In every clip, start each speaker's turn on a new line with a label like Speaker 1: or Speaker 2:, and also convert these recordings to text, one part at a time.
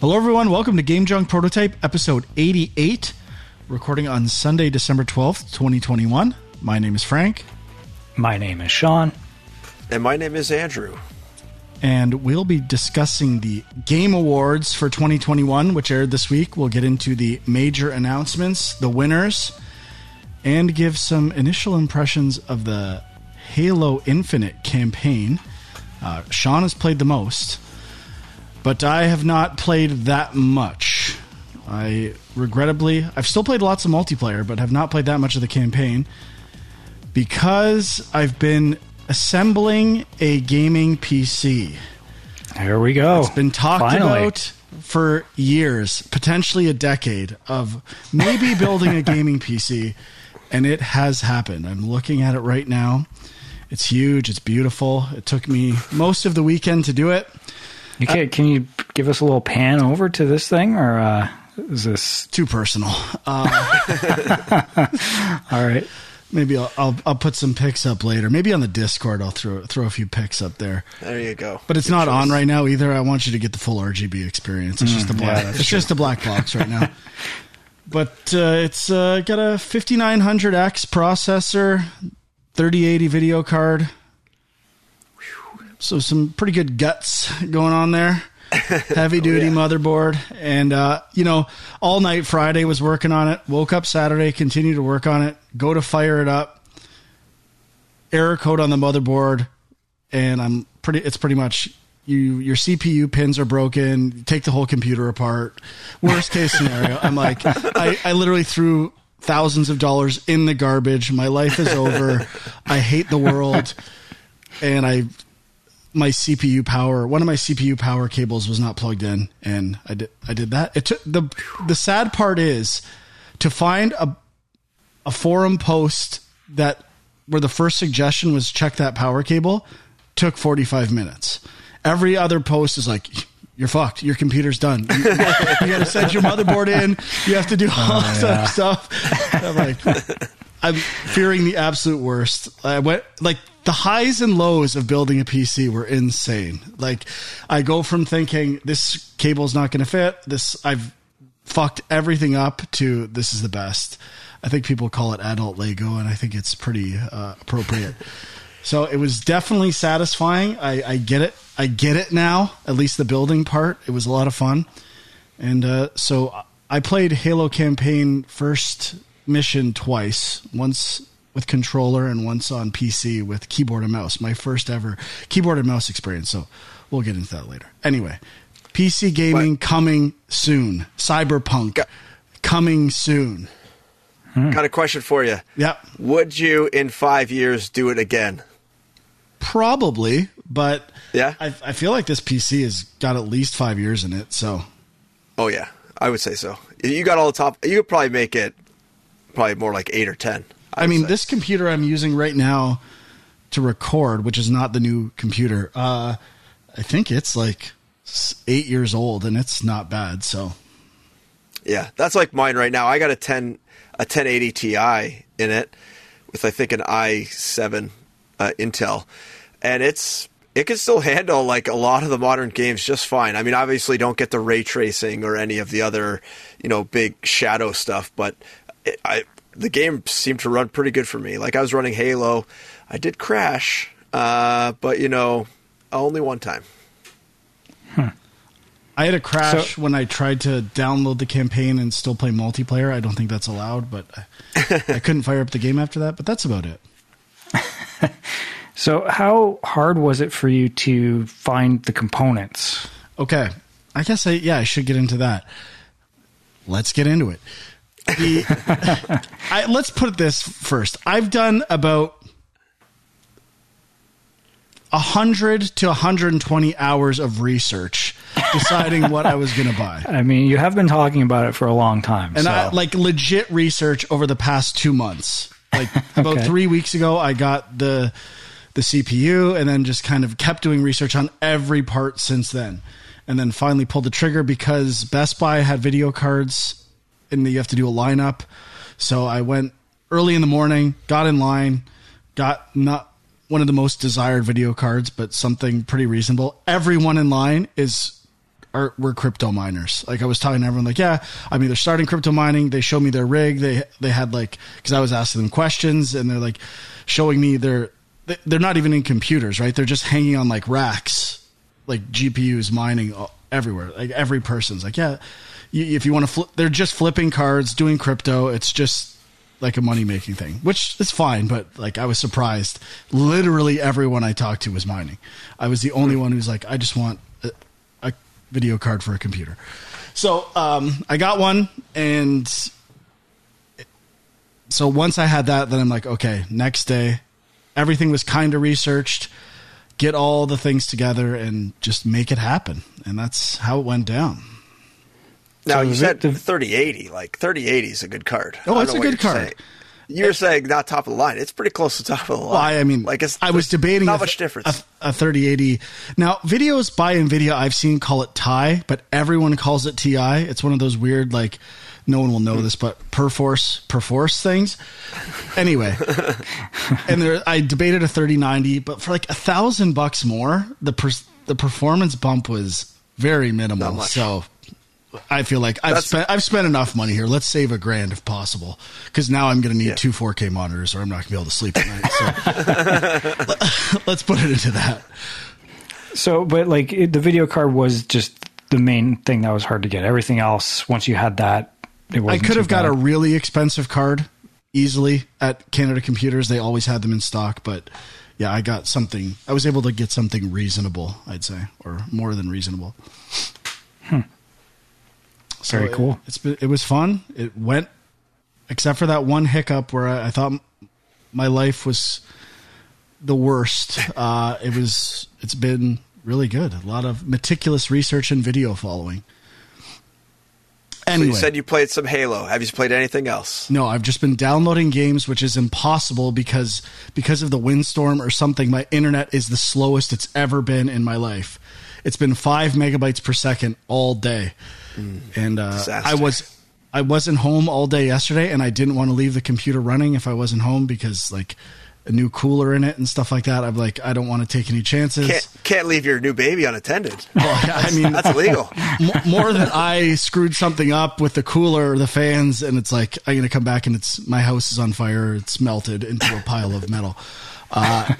Speaker 1: Hello, everyone. Welcome to Game Junk Prototype, episode 88, recording on Sunday, December 12th, 2021. My name is Frank,
Speaker 2: My name is Sean.
Speaker 3: And my name is Andrew.
Speaker 1: and we'll be discussing the Game Awards for 2021, which aired this week. We'll get into the major announcements, the winners, and give some initial impressions of the Halo Infinite campaign. Uh, Sean has played the most, but I have not played that much. I regrettably, I've still played lots of multiplayer, but have not played that much of the campaign because I've been assembling a gaming PC.
Speaker 2: Here we go.
Speaker 1: It's been talked
Speaker 2: Finally.
Speaker 1: about for years, potentially a decade, of maybe building a gaming PC, and it has happened. I'm looking at it right now. It's huge. It's beautiful. It took me most of the weekend to do it.
Speaker 2: You can, can you give us a little pan over to this thing, or uh, is this
Speaker 1: Too personal. Uh,
Speaker 2: all right?
Speaker 1: maybe I'll, I'll I'll put some pics up later. Maybe on the Discord I'll throw throw a few pics up there.
Speaker 3: There you go.
Speaker 1: But it's
Speaker 3: Good
Speaker 1: not
Speaker 3: choice.
Speaker 1: on right now either. I want you to get the full RGB experience. It's just a black.
Speaker 2: yeah, that's
Speaker 1: it's just a black box right now. But uh, it's uh, got a 5900X processor, 3080 video card. So some pretty good guts going on there. Heavy duty
Speaker 3: yeah.
Speaker 1: motherboard, and uh, you know, all night Friday was working on it. Woke up Saturday, continued to work on it. Go to fire it up. Error code on the motherboard, and I'm pretty. It's pretty much you. Your CPU pins are broken. Take the whole computer apart. Worst case scenario. I'm like, I, I literally threw thousands of dollars in the garbage. My life is over. I hate the world, and I my CPU power, one of my CPU power cables was not plugged in, and I did I did that. It took the the sad part is to find a a forum post that where the first suggestion was check that power cable took 45 minutes. Every other post is like you're fucked. Your computer's done. You, you got to send your motherboard in. You have to do oh, all this other stuff. I'm like, I'm fearing the absolute worst. I went like the highs and lows of building a PC were insane. Like I go from thinking this cable's not going to fit. This I've fucked everything up to this is the best. I think people call it adult Lego, and I think it's pretty uh, appropriate. so it was definitely satisfying. I, I get it. I get it now. At least the building part. It was a lot of fun. And uh, so I played Halo campaign first mission twice. Once with controller and once on PC with keyboard and mouse. My first ever keyboard and mouse experience. So we'll get into that later. Anyway, PC gaming coming soon. Cyberpunk
Speaker 3: Got-
Speaker 1: coming soon. Hmm.
Speaker 3: Got a question for you.
Speaker 1: Yep.
Speaker 3: Would you, in five years, do it again?
Speaker 1: Probably, but
Speaker 3: Yeah?
Speaker 1: I, I feel like this PC has got at least five years in it. So
Speaker 3: Oh yeah, I would say so. You got all the top. You could probably make it probably more like eight or ten.
Speaker 1: I, mean, this computer I'm using right now to record, which is not the new computer, uh, I think it's like eight years old, and it's not bad. So
Speaker 3: Yeah, that's like mine right now. I got a ten a 1080 Ti in it with I think an i7 uh, Intel, and it's it can still handle like a lot of the modern games just fine. I mean, obviously don't get the ray tracing or any of the other you know big shadow stuff, but it, I the game seemed to run pretty good for me. Like I was running Halo, I did crash, uh, but you know only one time.
Speaker 1: I had a crash
Speaker 2: So-
Speaker 1: when I tried to download the campaign and still play multiplayer. I don't think that's allowed, but I, I couldn't fire up the game after that. But that's about it.
Speaker 2: So, how hard was it for you to find the components?
Speaker 1: Okay. I guess I yeah, I should get into that. Let's get into it. The, I, let's put this first. I've done about 100 to 120 hours of research deciding what I was going to buy.
Speaker 2: I mean, you have been talking about it for a long time.
Speaker 1: And
Speaker 2: so.
Speaker 1: I like legit research over the past 2 months. Like about
Speaker 2: Okay.
Speaker 1: 3 weeks ago I got the the CPU and then just kind of kept doing research on every part since then. And then finally pulled the trigger because Best Buy had video cards and you have to do a lineup. So I went early in the morning, got in line, got not one of the most desired video cards, but something pretty reasonable. Everyone in line is are were crypto miners. Like I was talking to everyone, like, yeah, I mean, they're starting crypto mining. They showed me their rig. They they had like because I was asking them questions, and they're like showing me their. They're not even in computers, right? They're just hanging on like racks, like GPUs mining everywhere. Like every person's like, yeah, if you want to flip, they're just flipping cards, doing crypto. It's just like a money making thing, which is fine. But like, I was surprised. Literally everyone I talked to was mining. I was the only one who's like, I just want a, a video card for a computer. So um, I got one, and so once I had that, then I'm like, okay, next day, everything was kind of researched. Get all the things together and just make it happen, and that's how it went down.
Speaker 3: Now so you said the, 3080, like 3080 is a good card.
Speaker 1: Oh, it's a good card.
Speaker 3: Saying. You're it, saying not top of the line. It's pretty close to top of the line.
Speaker 1: Well, I mean, like it's, I was debating
Speaker 3: not a, much difference.
Speaker 1: A, a 3080. Now, videos by Nvidia I've seen call it Ti, but everyone calls it Ti. It's one of those weird like no one will know this, but perforce perforce things. Anyway, and there I debated a 3090, but for like a thousand bucks more, the per, the performance bump was very minimal. So I feel like I've That's, spent I've spent enough money here. Let's save a grand if possible, because now I'm going to need yeah. two 4K monitors, or I'm not going to be able to sleep at night. So let's put it into that.
Speaker 2: So, but like it, the video card was just the main thing that was hard to get. Everything else, once you had that, it was
Speaker 1: I could have got a really expensive card easily at Canada Computers. They always had them in stock, but yeah, I got something. I was able to get something reasonable, I'd say, or more than reasonable.
Speaker 2: Hmm. So Very cool.
Speaker 1: It, it's it was fun. It went, except for that one hiccup where I, I thought my life was the worst. Uh, it was. It's been really good. A lot of meticulous research and video following.
Speaker 3: Anyway, so you said you played some Halo. Have you played anything else?
Speaker 1: No, I've just been downloading games, which is impossible because because of the windstorm or something. My internet is the slowest it's ever been in my life. It's been five megabytes per second all day. Mm, and uh, I was I wasn't home all day yesterday, and I didn't want to leave the computer running if I wasn't home because like a new cooler in it and stuff like that. I'm like, I don't want to take any chances.
Speaker 3: Can't, can't leave your new baby unattended.
Speaker 1: Well, I mean,
Speaker 3: that's illegal.
Speaker 1: more than I screwed something up with the cooler or the fans, and it's like I'm gonna come back and it's my house is on fire. It's melted into a pile of metal. Uh,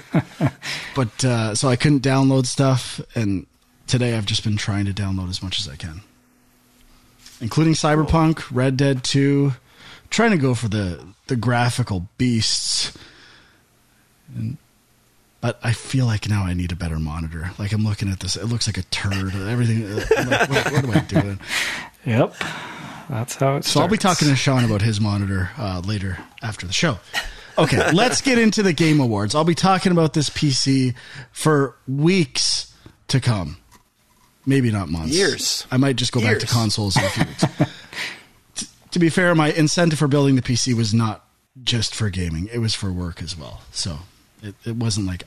Speaker 1: but uh, so I couldn't download stuff, and today I've just been trying to download as much as I can including Cyberpunk, Red Dead 2. Trying to go for the the graphical beasts. And, but I feel like now I need a better monitor. Like I'm looking at this, it looks like a turd. Everything. Like, what, what, am I doing?
Speaker 2: Yep, that's how it.
Speaker 1: So I'll be talking to Sean about his monitor uh, later after the show. Okay, let's get into the game awards. I'll be talking about this PC for weeks to come maybe not months.
Speaker 3: Years.
Speaker 1: I might just go Years. back to consoles in a few weeks. T- to be fair, my incentive for building the PC was not just for gaming; it was for work as well. So it, it wasn't like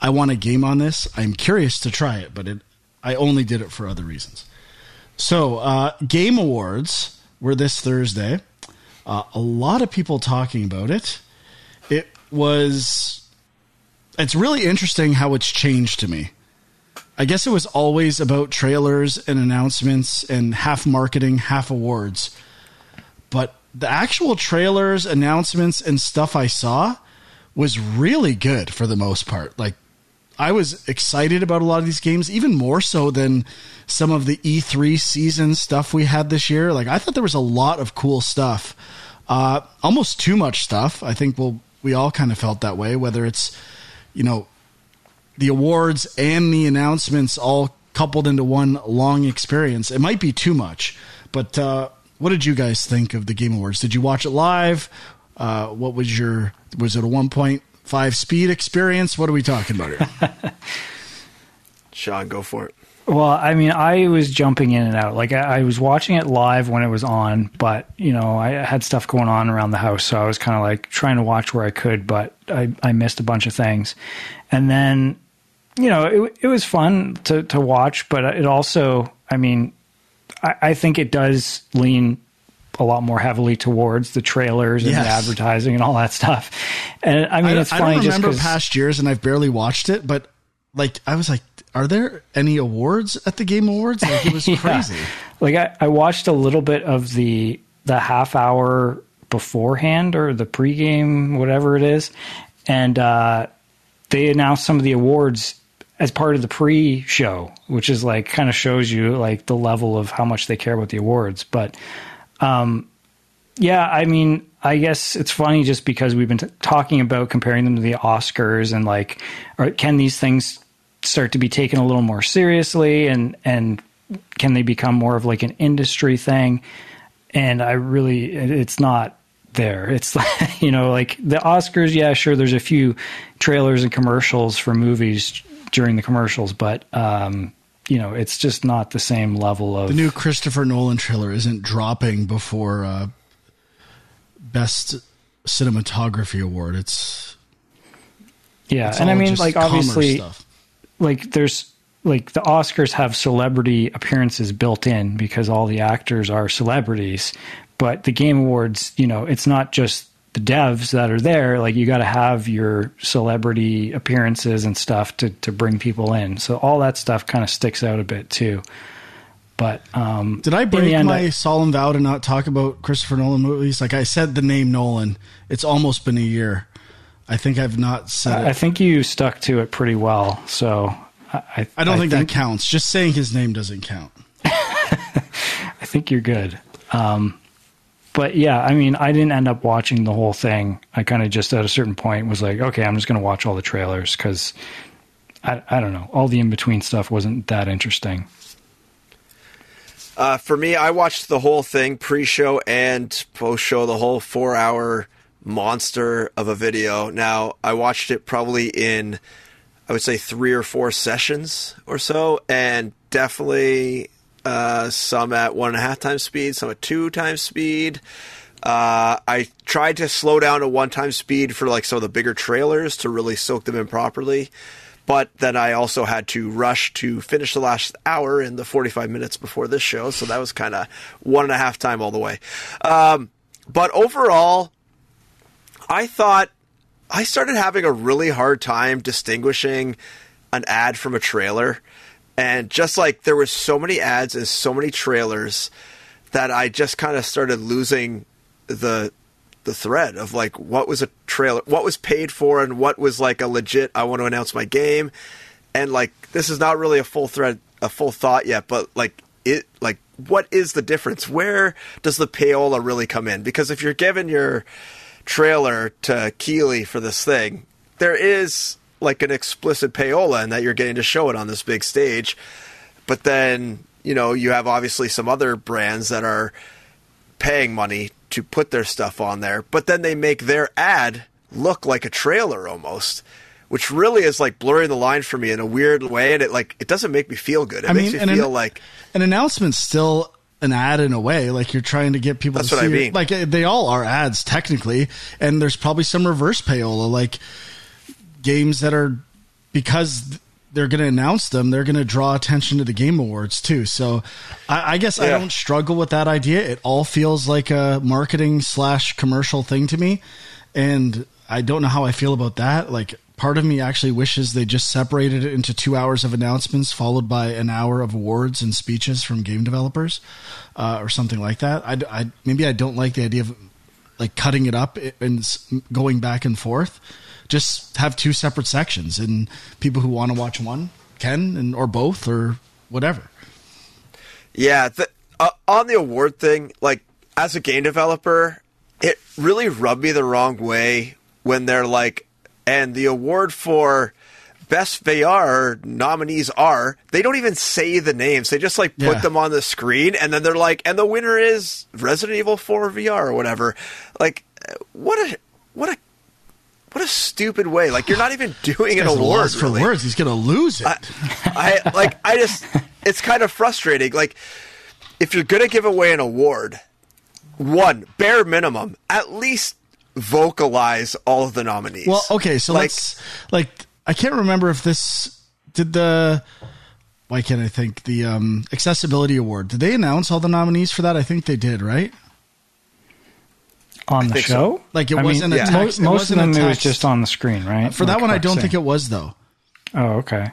Speaker 1: I want a game on this. I'm curious to try it, but it I only did it for other reasons. So uh, Game Awards were this Thursday. Uh, a lot of people talking about it. It was. It's really interesting how it's changed to me I guess it was always about trailers and announcements and half marketing, half awards. But the actual trailers, announcements, and stuff I saw was really good for the most part. Like, I was excited about a lot of these games, even more so than some of the E3 season stuff we had this year. Like, I thought there was a lot of cool stuff. Uh, almost too much stuff. I think we'll, we all kind of felt that way, whether it's, you know, the awards and the announcements all coupled into one long experience. It might be too much, but uh, what did you guys think of the Game Awards? Did you watch it live? Uh, what was your was it a one point five speed experience? What are we talking about here?
Speaker 3: Sean, go for it.
Speaker 2: Well, I mean, I was jumping in and out. Like I, I, was watching it live when it was on, but you know, I had stuff going on around the house, so I was kind of like trying to watch where I could, but I, I missed a bunch of things. And then you know, it, it was fun to, to watch, but it also, I mean, I, I think it does lean a lot more heavily towards the trailers and yes. the advertising and all that stuff. And I mean, I, it's funny. I
Speaker 1: don't remember past years, and I've barely watched it, but like I was like, are there any awards at the Game Awards? Like it was
Speaker 2: Yeah.
Speaker 1: crazy.
Speaker 2: Like I, I watched a little bit of the the half hour beforehand or the pregame, whatever it is, and uh, they announced some of the awards as part of the pre-show, which is like kind of shows you like the level of how much they care about the awards. But um, yeah, I mean, I guess it's funny just because we've been t- talking about comparing them to the Oscars and like, or can these things start to be taken a little more seriously and and can they become more of like an industry thing? And I really, it's not there. It's like, you know, like the Oscars, yeah, sure, there's a few trailers and commercials for movies during the commercials, but, um, you know, it's just not the same level of
Speaker 1: The new Christopher Nolan trailer isn't dropping before uh, best cinematography award. It's,
Speaker 2: yeah.
Speaker 1: it's
Speaker 2: And I mean, like obviously,
Speaker 1: stuff.
Speaker 2: like there's like the Oscars have celebrity appearances built in because all the actors are celebrities. But the Game Awards, you know, it's not just the devs that are there. Like you got to have your celebrity appearances and stuff to to bring people in. So all that stuff kind of sticks out a bit too. But um,
Speaker 1: Did I break
Speaker 2: end,
Speaker 1: my solemn vow to not talk about Christopher Nolan movies? Like I said the name Nolan. It's almost been a year. I think I've not said
Speaker 2: I
Speaker 1: it.
Speaker 2: think you stuck to it pretty well. So I, I,
Speaker 1: I don't think, that counts. Just saying his name doesn't count.
Speaker 2: I think you're good. Um, but yeah, I mean, I didn't end up watching the whole thing. I kind of just at a certain point was like, okay, I'm just going to watch all the trailers because I, I don't know, all the in between stuff wasn't that interesting.
Speaker 3: Uh, for me, I watched the whole thing, pre-show and post-show, the whole four-hour monster of a video. Now, I watched it probably in, I would say, three or four sessions or so, and definitely uh, some at one and a half times speed, some at two times speed. Uh, I tried to slow down to one time speed for like some of the bigger trailers to really soak them in properly. But then I also had to rush to finish the last hour in the 45 minutes before this show. So that was kind of one and a half time all the way. Um, but overall, I thought I started having a really hard time distinguishing an ad from a trailer. And just like there were so many ads and so many trailers that I just kind of started losing the the thread of like what was a trailer, what was paid for, and what was like a legit. I want to announce my game, and like this is not really a full thread, a full thought yet, but like it, like what is the difference? Where does the payola really come in? Because if you're given your trailer to Keighley for this thing, there is like an explicit payola and that you're getting to show it on this big stage. But then, you know, you have obviously some other brands that are paying money to put their stuff on there, but then they make their ad look like a trailer almost, which really is like blurring the line for me in a weird way and it like it doesn't make me feel good. It
Speaker 1: I
Speaker 3: makes
Speaker 1: mean,
Speaker 3: me
Speaker 1: and an-
Speaker 3: feel like
Speaker 1: An announcement's still an ad in a way. Like you're trying to get people
Speaker 3: That's
Speaker 1: to
Speaker 3: what
Speaker 1: see.
Speaker 3: I mean.
Speaker 1: Like uh, they all are ads technically, and there's probably some reverse payola. Like games that are because they're going to announce them, they're going to draw attention to the game awards too. So I, I guess I don't struggle with that idea. It all feels like a marketing slash commercial thing to me, and I don't know how I feel about that. Like part of me actually wishes they just separated it into two hours of announcements followed by an hour of awards and speeches from game developers uh, or something like that. I, I maybe I don't like the idea of like cutting it up and going back and forth. Just have two separate sections, and people who want to watch one can, and or both, or whatever.
Speaker 3: Yeah, the, uh, on the award thing, like as a game developer, it really rubbed me the wrong way when they're like, and the award for best VR nominees are, they don't even say the names. They just like put
Speaker 1: Yeah.
Speaker 3: them on the screen and then they're like, and the winner is Resident Evil 4 VR or whatever. Like, what a, what a, what a stupid way. Like, you're not even doing an award.
Speaker 1: for
Speaker 3: really.
Speaker 1: words. He's gonna lose it.
Speaker 3: I like I just it's kind of frustrating. Like if you're gonna give away an award, one bare minimum, at least vocalize all of the nominees.
Speaker 1: Well, okay, so
Speaker 3: Like-
Speaker 1: let's like I can't remember if this did the why can't I think the um accessibility award. Did they announce all the nominees for that? I think they did, right?
Speaker 2: On the
Speaker 3: think so.
Speaker 2: show?
Speaker 1: Like, it
Speaker 2: I
Speaker 1: wasn't a
Speaker 2: mo-
Speaker 1: text- it
Speaker 2: most
Speaker 1: wasn't
Speaker 2: of
Speaker 1: a
Speaker 2: them it was just on the screen, right?
Speaker 1: For that
Speaker 2: Like
Speaker 1: one I don't
Speaker 2: said.
Speaker 1: think it was though.
Speaker 2: Oh, okay.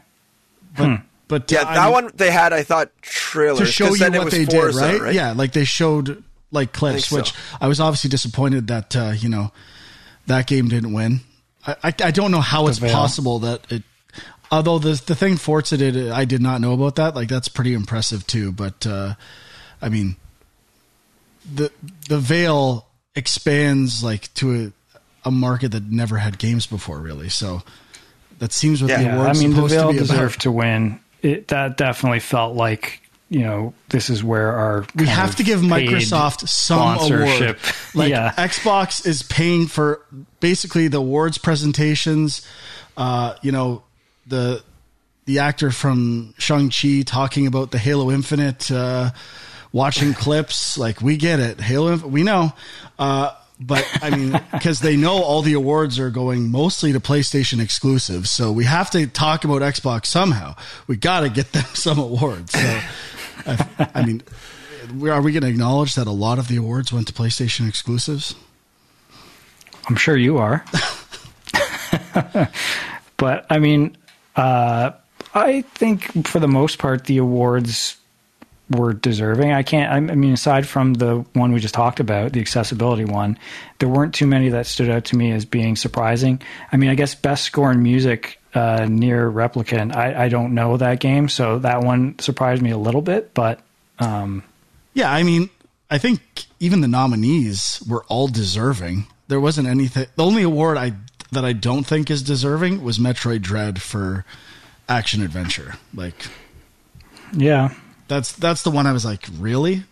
Speaker 1: but but
Speaker 3: Yeah,
Speaker 1: uh, I
Speaker 3: that
Speaker 1: mean,
Speaker 3: one they had. I thought trailers
Speaker 1: to show
Speaker 3: 'cause
Speaker 1: you what they
Speaker 3: Forza,
Speaker 1: did, right? Yeah, like they showed like clips,
Speaker 3: so.
Speaker 1: which I was obviously disappointed that uh, you know that game didn't win. I, I, I don't know how it's
Speaker 2: Vale.
Speaker 1: possible that it. Although the the thing Forza did, I did not know about that. Like that's pretty impressive too. But uh, I mean, the the Vale expands like to a, a market that never had games before, really. So that seems what
Speaker 3: Yeah.
Speaker 1: the
Speaker 2: Yeah, I
Speaker 1: award's
Speaker 2: mean, the
Speaker 1: supposed
Speaker 2: Vale
Speaker 1: to be about.
Speaker 2: deserved to win. It that definitely felt like you know this is where our
Speaker 1: we have to give Microsoft some award. Like
Speaker 2: yeah,
Speaker 1: Xbox is paying for basically the awards presentations. Uh, you know, the the actor from Shang Chi talking about the Halo Infinite, uh, watching clips. Like we get it, Halo. We know. Uh, but I mean, because they know all the awards are going mostly to PlayStation exclusives, so we have to talk about Xbox somehow. We got to get them some awards. So, I, I mean, are we going to acknowledge that a lot of the awards went to PlayStation exclusives?
Speaker 2: I'm sure you are. but I mean, uh, I think for the most part, the awards were deserving. I can't. I mean, aside from the one we just talked about, the accessibility one, there weren't too many that stood out to me as being surprising. I mean, I guess best score in music uh, NieR Replicant. I, I don't know that game, so that one surprised me a little bit. But um,
Speaker 1: Yeah, I mean, I think even the nominees were all deserving. There wasn't anything. The only award I that I don't think is deserving was Metroid Dread for action adventure. Like
Speaker 2: yeah,
Speaker 1: that's that's the one I was like, really?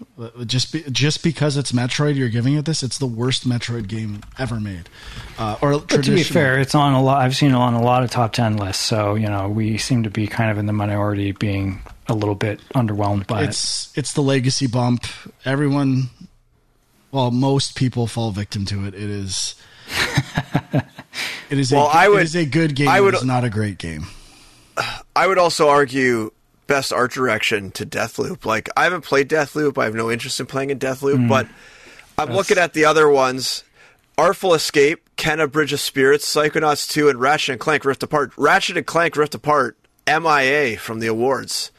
Speaker 1: Just be, just because it's Metroid, you're giving it this? It's the worst Metroid game ever made. Uh, or
Speaker 2: But to be fair, it's on a lot. I've seen it on a lot of top ten lists, so you know we seem to be kind of in the minority, being a little bit underwhelmed by it.
Speaker 1: it's it's the legacy bump. Everyone, well, most people fall victim to it. It is. It is
Speaker 3: Well,
Speaker 1: a,
Speaker 3: I would-
Speaker 1: it is a good game.
Speaker 3: I would-
Speaker 1: it's not a great game.
Speaker 3: I would also argue best art direction to Deathloop. Like I haven't played Deathloop. I have no interest in playing in Deathloop,
Speaker 1: Hmm.
Speaker 3: but I'm looking at the other ones. Artful Escape, Kena Bridge of Spirits, Psychonauts 2, and Ratchet and Clank Rift Apart. Ratchet and Clank Rift Apart, MIA from the awards.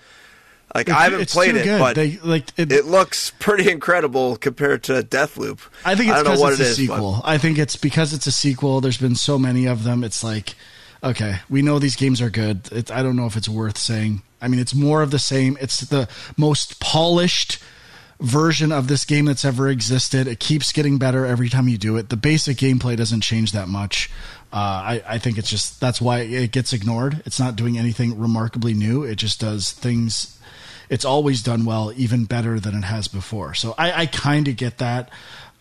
Speaker 3: Like I haven't played it,
Speaker 1: good.
Speaker 3: but
Speaker 1: They, like it,
Speaker 3: it looks pretty incredible compared to Deathloop.
Speaker 1: I think it's because it's
Speaker 3: it
Speaker 1: a
Speaker 3: is, but-
Speaker 1: sequel. I think it's because it's a sequel. There's been so many of them. It's like, okay, we know these games are good. It, I don't know if it's worth saying. I mean, it's more of the same. It's the most polished version of this game that's ever existed. It keeps getting better every time you do it. The basic gameplay doesn't change that much. Uh, I, I think it's just that's why it gets ignored. It's not doing anything remarkably new. It just does things. It's always done well, even better than it has before. So I, I kind of get that.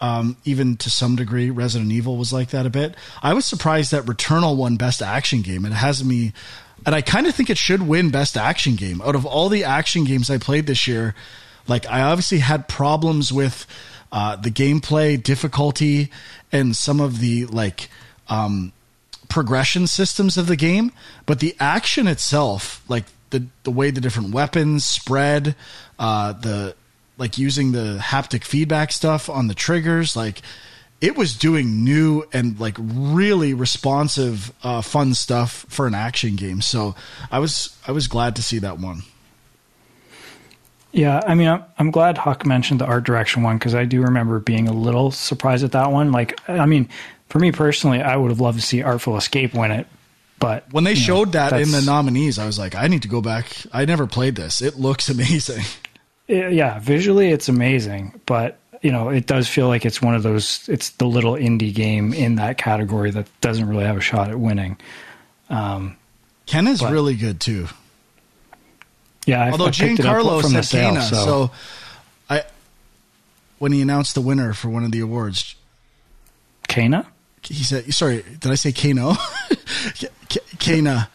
Speaker 1: Um, even to some degree, Resident Evil was like that a bit. I was surprised that Returnal won Best Action Game. It has me, and I kind of think it should win Best Action Game. Out of all the action games I played this year, like I obviously had problems with uh, the gameplay difficulty and some of the like um, progression systems of the game, but the action itself, like the the way the different weapons spread, uh, the like using the haptic feedback stuff on the triggers, like it was doing new and like really responsive, uh, fun stuff for an action game. So I was I was glad to see that one.
Speaker 2: Yeah, I mean, I'm, I'm glad Huck mentioned the art direction one because I do remember being a little surprised at that one. Like, I mean, for me personally, I would have loved to see Artful Escape win it, but
Speaker 1: When they
Speaker 2: you know,
Speaker 1: showed that in the nominees, I was like, I need to go back. I never played this. It looks amazing.
Speaker 2: It- yeah, visually it's amazing, but you know, it does feel like it's one of those. It's the little indie game in that category that doesn't really have a shot at winning.
Speaker 1: Um, Ken is
Speaker 2: But-
Speaker 1: really good too.
Speaker 2: Yeah, I,
Speaker 1: Although
Speaker 2: I picked it up
Speaker 1: Giancarlo
Speaker 2: from the
Speaker 1: said
Speaker 2: sale,
Speaker 1: Kana, so. I when he announced the winner for one of the awards,
Speaker 2: Kana.
Speaker 1: he said, "Sorry, did I say Kano? Kana."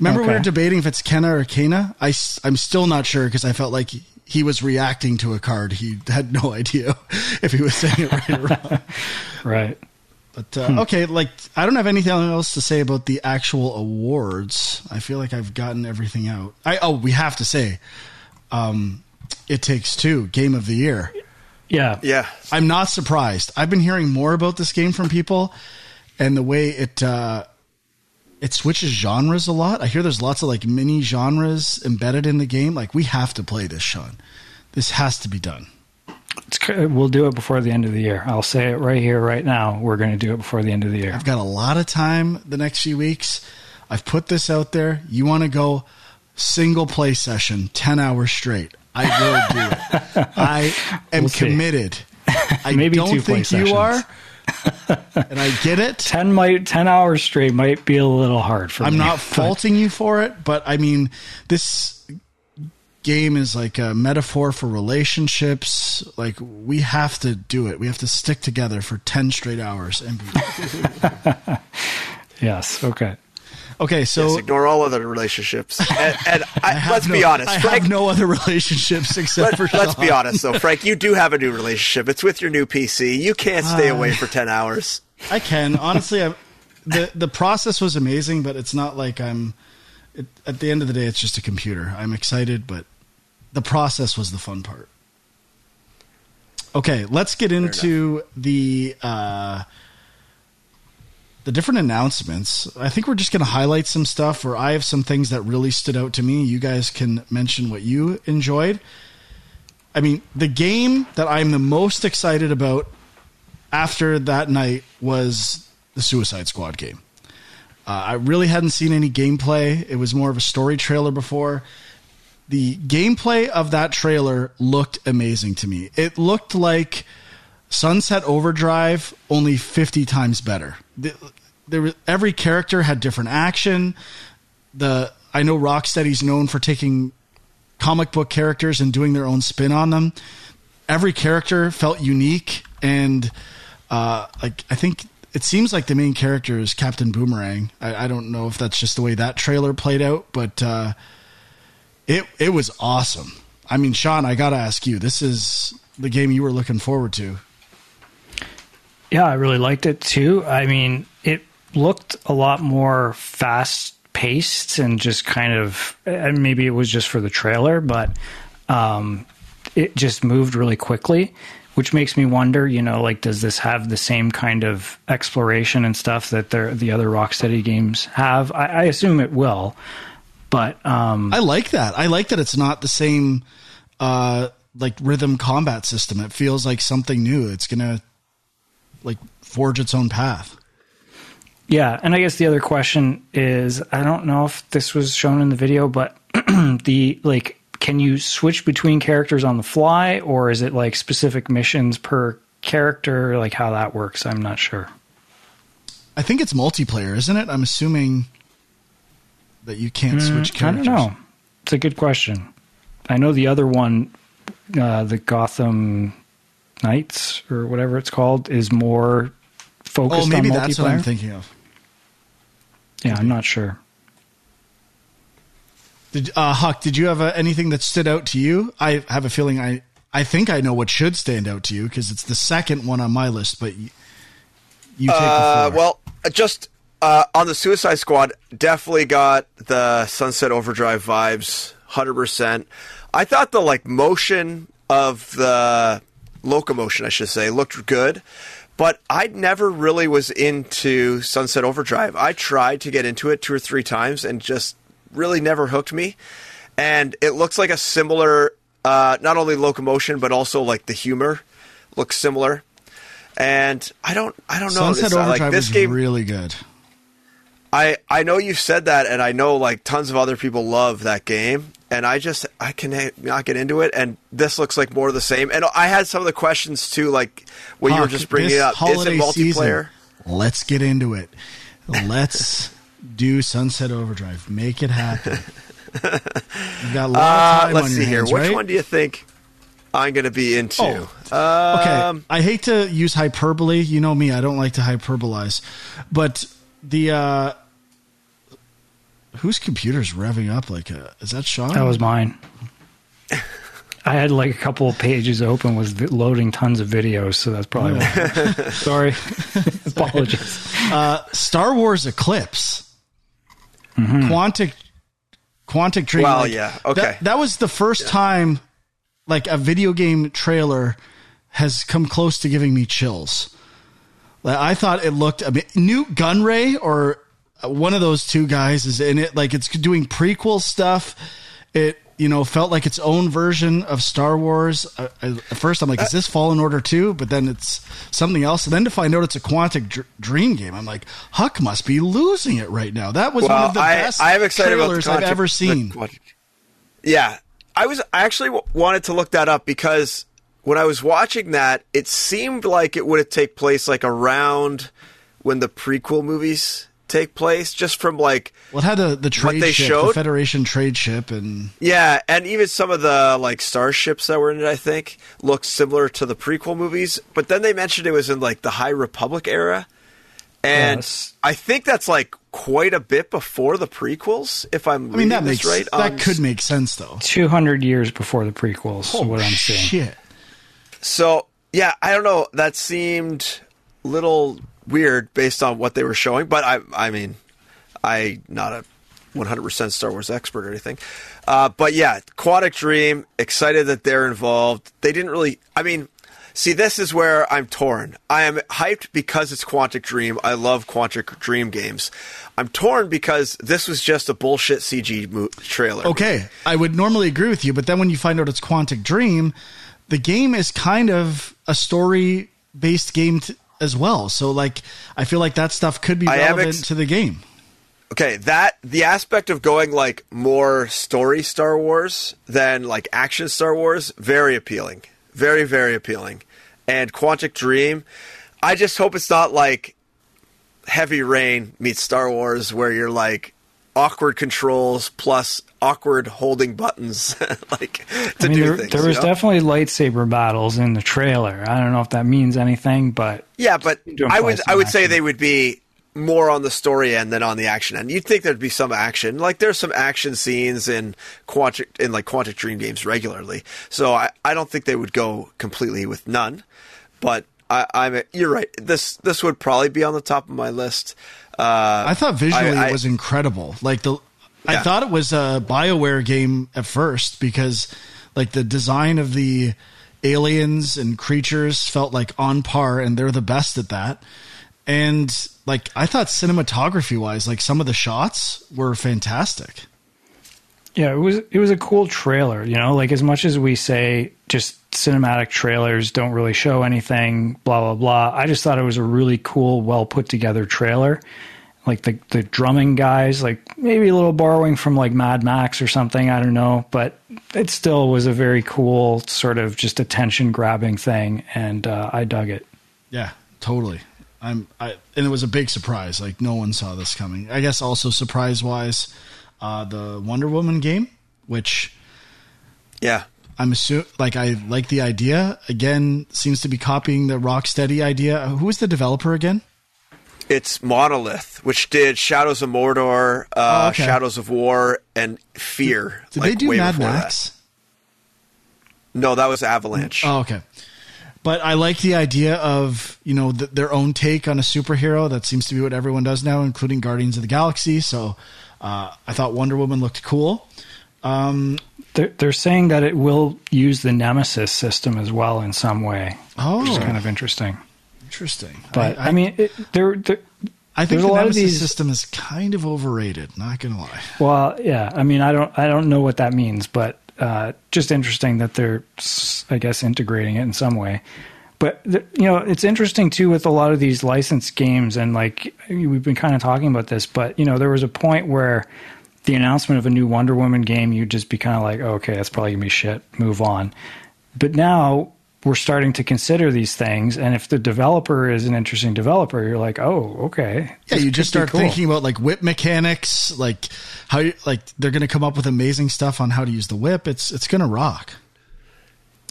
Speaker 1: Remember we
Speaker 2: Okay.
Speaker 1: were debating if it's Kenna or Kana. I am still not sure because I felt like he was reacting to a card. He had no idea if he was saying it right or wrong.
Speaker 2: Right.
Speaker 1: But uh, okay, like I don't have anything else to say about the actual awards. I feel like I've gotten everything out. I oh, we have to say, um, it takes two game of the year.
Speaker 2: Yeah.
Speaker 3: Yeah,
Speaker 1: I'm not surprised. I've been hearing more about this game from people, and the way it uh, it switches genres a lot. I hear there's lots of like mini genres embedded in the game. Like we have to play this, Sean. This has to be done.
Speaker 2: It's, we'll do it before the end of the year. I'll say it right here, right now. We're going to do it before the end of the year.
Speaker 1: I've got a lot of time the next few weeks. I've put this out there. You want to go single play session, 10 hours straight. I will do it. I am
Speaker 2: We'll
Speaker 1: committed. I
Speaker 2: Maybe
Speaker 1: don't think you
Speaker 2: sessions.
Speaker 1: are. and I get it.
Speaker 2: 10 might 10 hours straight might be a little hard for me.
Speaker 1: I'm
Speaker 2: me.
Speaker 1: not
Speaker 2: but-
Speaker 1: faulting you for it, but I mean, this game is like a metaphor for relationships. Like we have to do it. We have to stick together for 10 straight hours and be
Speaker 2: Yes, okay.
Speaker 1: Okay, so
Speaker 3: Yes, ignore all other relationships. And, and I,
Speaker 1: I
Speaker 3: let's
Speaker 1: no-
Speaker 3: be honest,
Speaker 1: I
Speaker 3: Frank.
Speaker 1: have no other relationships except
Speaker 3: let,
Speaker 1: for
Speaker 3: let's be honest, though, Frank. You do have a new relationship. It's with your new PC. You can't stay
Speaker 1: Uh,
Speaker 3: away for ten hours.
Speaker 1: I can honestly. I, the The process was amazing, but it's not like I'm. It, at the end of the day, it's just a computer. I'm excited, but the process was the fun part. Okay, let's get into the uh, the different announcements. I think we're just going to highlight some stuff, or I have some things that really stood out to me. You guys can mention what you enjoyed. I mean, the game that I'm the most excited about after that night was the Suicide Squad game. Uh, I really hadn't seen any gameplay. It was more of a story trailer before. The gameplay of that trailer looked amazing to me. It looked like Sunset Overdrive, only 50 times better. The- There, was- every character had different action. The I know Rocksteady's known for taking comic book characters and doing their own spin on them. Every character felt unique, and uh, like I think it seems like the main character is Captain Boomerang. I, I don't know if that's just the way that trailer played out, but uh, it it was awesome. I mean, Sean, I gotta ask you, this is the game you were looking forward to.
Speaker 2: Yeah, I really liked it too. I mean, it looked a lot more fast paced and just kind of, and maybe it was just for the trailer, but um, it just moved really quickly, which makes me wonder, you know, like, does this have the same kind of exploration and stuff that the other Rocksteady games have? I, I assume it will, but um,
Speaker 1: I like that. I like that it's not the same uh like rhythm combat system. It feels like something new. It's gonna like forge its own path.
Speaker 2: Yeah, and I guess the other question is I don't know if this was shown in the video, but the like can you switch between characters on the fly or is it like specific missions per character like how that works? I'm not sure.
Speaker 1: I think it's multiplayer, isn't it? I'm assuming that you can't switch
Speaker 2: Mm, I don't
Speaker 1: characters.
Speaker 2: know. It's a good question. I know the other one uh, the Gotham Knights or whatever it's called is more focused
Speaker 1: Oh, maybe
Speaker 2: on
Speaker 1: that's what I'm
Speaker 2: multiplayer.
Speaker 1: thinking of.
Speaker 2: Yeah, I'm not sure.
Speaker 1: Did uh, Huck? Did you have uh, anything that stood out to you? I have a feeling I I think I know what should stand out to you because it's the second one on my list. But you, you take
Speaker 3: Uh,
Speaker 1: the floor.
Speaker 3: well, just uh, on the Suicide Squad, definitely got the Sunset Overdrive vibes, hundred percent. I thought the like motion of the locomotion, I should say, looked good, but I never really was into Sunset Overdrive. I tried to get into it two or three times and just really never hooked me. And it looks like a similar, uh, not only locomotion but also like the humor looks similar. And I don't, I don't know.
Speaker 1: Sunset
Speaker 3: This-
Speaker 1: Overdrive
Speaker 3: like this game.
Speaker 1: really good.
Speaker 3: I I know you've said that, and I know like tons of other people love that game, and I just I can not get into it. And this looks like more of the same. And I had some of the questions too, like what you were just bringing up. Is it multiplayer?
Speaker 1: season, let's get into it. Let's do Sunset Overdrive. Make it happen. You've got a lot
Speaker 3: Uh,
Speaker 1: of time
Speaker 3: let's
Speaker 1: on your
Speaker 3: see here. Which
Speaker 1: right?
Speaker 3: one do you think I'm going to be into?
Speaker 1: Oh. Okay,
Speaker 3: Um,
Speaker 1: I hate to use hyperbole. You know me; I don't like to hyperbolize. But the uh whose computer's revving up like a? Is that Sean?
Speaker 2: That was mine. I had like a couple of pages open was loading tons of videos, so that's probably why. Sorry. Apologies.
Speaker 1: uh, Star Wars Eclipse. Quantic Quantic Dream.
Speaker 3: Well,
Speaker 1: like,
Speaker 3: yeah, okay.
Speaker 1: That, that was the first time like a video game trailer has come close to giving me chills. Like, I thought it looked a bit, Nute Gunray or one of those two guys is in it. Like it's doing prequel stuff. It you know felt like its own version of Star Wars. I, I, at first, I'm like, is uh, this Fallen Order two? But then it's something else. And then to find out it's a Quantic Dr- Dream game, I'm like, Huck must be losing it right now. That was one of the
Speaker 3: I,
Speaker 1: best
Speaker 3: I am excited about the
Speaker 1: trailers I've ever seen.
Speaker 3: Quantic- Yeah, I was I actually w- wanted to look that up because when I was watching that, it seemed like it would have take place like around when the prequel movies take place, just from like
Speaker 1: Well, it had the the trade
Speaker 3: they
Speaker 1: ship, the? Federation trade ship, and
Speaker 3: yeah, and even some of the like starships that were in it, I think, looked similar to the prequel movies. But then they mentioned it was in like the High Republic era, and
Speaker 2: Yes.
Speaker 3: I think that's like quite a bit before the prequels. If I'm
Speaker 1: I mean that makes
Speaker 3: right,
Speaker 1: that
Speaker 3: on-
Speaker 1: could make sense though.
Speaker 2: 200 years before the prequels, is what I'm seeing.
Speaker 1: Shit.
Speaker 3: So yeah, I don't know. That seemed little weird based on what they were showing, but I, I mean, I not a 100% Star Wars expert or anything. Uh, but yeah, Quantic Dream, excited that they're involved. They didn't really. I mean, see, this is where I'm torn. I am hyped because it's Quantic Dream. I love Quantic Dream games. I'm torn because this was just a bullshit CG mo- trailer.
Speaker 1: Okay, I would normally agree with you, but then when you find out it's Quantic Dream, the game is kind of a story based game t- as well. So, like, I feel like that stuff could be relevant
Speaker 3: ex-
Speaker 1: to the game.
Speaker 3: Okay, that the aspect of going like more story Star Wars than like action Star Wars, very appealing. Very, very appealing. And Quantic Dream, I just hope it's not like Heavy Rain meets Star Wars where you're like awkward controls plus awkward holding buttons like to
Speaker 2: I mean,
Speaker 3: do
Speaker 2: there,
Speaker 3: things.
Speaker 2: there was
Speaker 3: know?
Speaker 2: definitely lightsaber battles in the trailer. I don't know if that means anything, but
Speaker 3: Yeah, but I would I would say they would be more on the story end than on the action end. You'd think there'd be some action. Like there's some action scenes in Quantic in like Quantic Dream games regularly. So I, I don't think they would go completely with none. But I, I'm you're right. This this would probably be on the top of my list. Uh,
Speaker 1: I thought visually
Speaker 3: I- I-
Speaker 1: it was incredible. Like the, I thought it was a Bioware game at first because, like, the design of the aliens and creatures felt like on par, and they're the best at that. And like, I thought cinematography wise, like some of the shots were fantastic.
Speaker 2: yeah, it was it was a cool trailer. You know, like as much as we say just cinematic trailers don't really show anything, blah blah blah. I just thought it was a really cool, well put together trailer. Like the the drumming guys, like maybe a little borrowing from like Mad Max or something. I don't know, but it still was a very cool sort of just attention grabbing thing, and uh, I dug it.
Speaker 1: Yeah, totally. I'm I and it was a big surprise. Like no one saw this coming. I guess also surprise wise, uh, the Wonder Woman game, which
Speaker 3: yeah.
Speaker 1: I'm assuming like I like the idea. Again, seems to be copying the Rocksteady idea. Who is the developer again?
Speaker 3: It's Monolith, which did Shadows of Mordor, uh,
Speaker 1: Oh, okay.
Speaker 3: Shadows of War, and Fear.
Speaker 1: Did
Speaker 3: like,
Speaker 1: they do
Speaker 3: way
Speaker 1: Mad Max?
Speaker 3: that. No, that was Avalanche.
Speaker 1: Oh, okay. But I like the idea of you know th- their own take on a superhero. That seems to be what everyone does now, including Guardians of the Galaxy. So uh, I thought Wonder Woman looked cool.
Speaker 2: They're, they're saying that it will use the Nemesis system as well in some way,
Speaker 1: Oh,
Speaker 2: which is kind of interesting.
Speaker 1: interesting.
Speaker 2: But I, mean, it, there, there,
Speaker 1: I think
Speaker 2: there's
Speaker 1: the
Speaker 2: a lot of
Speaker 1: Nemesis
Speaker 2: these-
Speaker 1: system is kind of overrated. Not gonna lie.
Speaker 2: well, yeah. I mean, I don't, I don't know what that means, but uh, just interesting that they're, I guess, integrating it in some way. But th- you know, it's interesting too with a lot of these licensed games, and like we've been kind of talking about this. But you know, there was a point where the announcement of a new Wonder Woman game, you'd just be kind of like, oh, okay, that's probably gonna be shit. Move on. But now we're starting to consider these things, and if the developer is an interesting developer, you're like, oh, okay.
Speaker 1: Yeah, you just start
Speaker 2: cool.
Speaker 1: thinking about like whip mechanics, like how you, like they're going to come up with amazing stuff on how to use the whip. It's it's going to rock.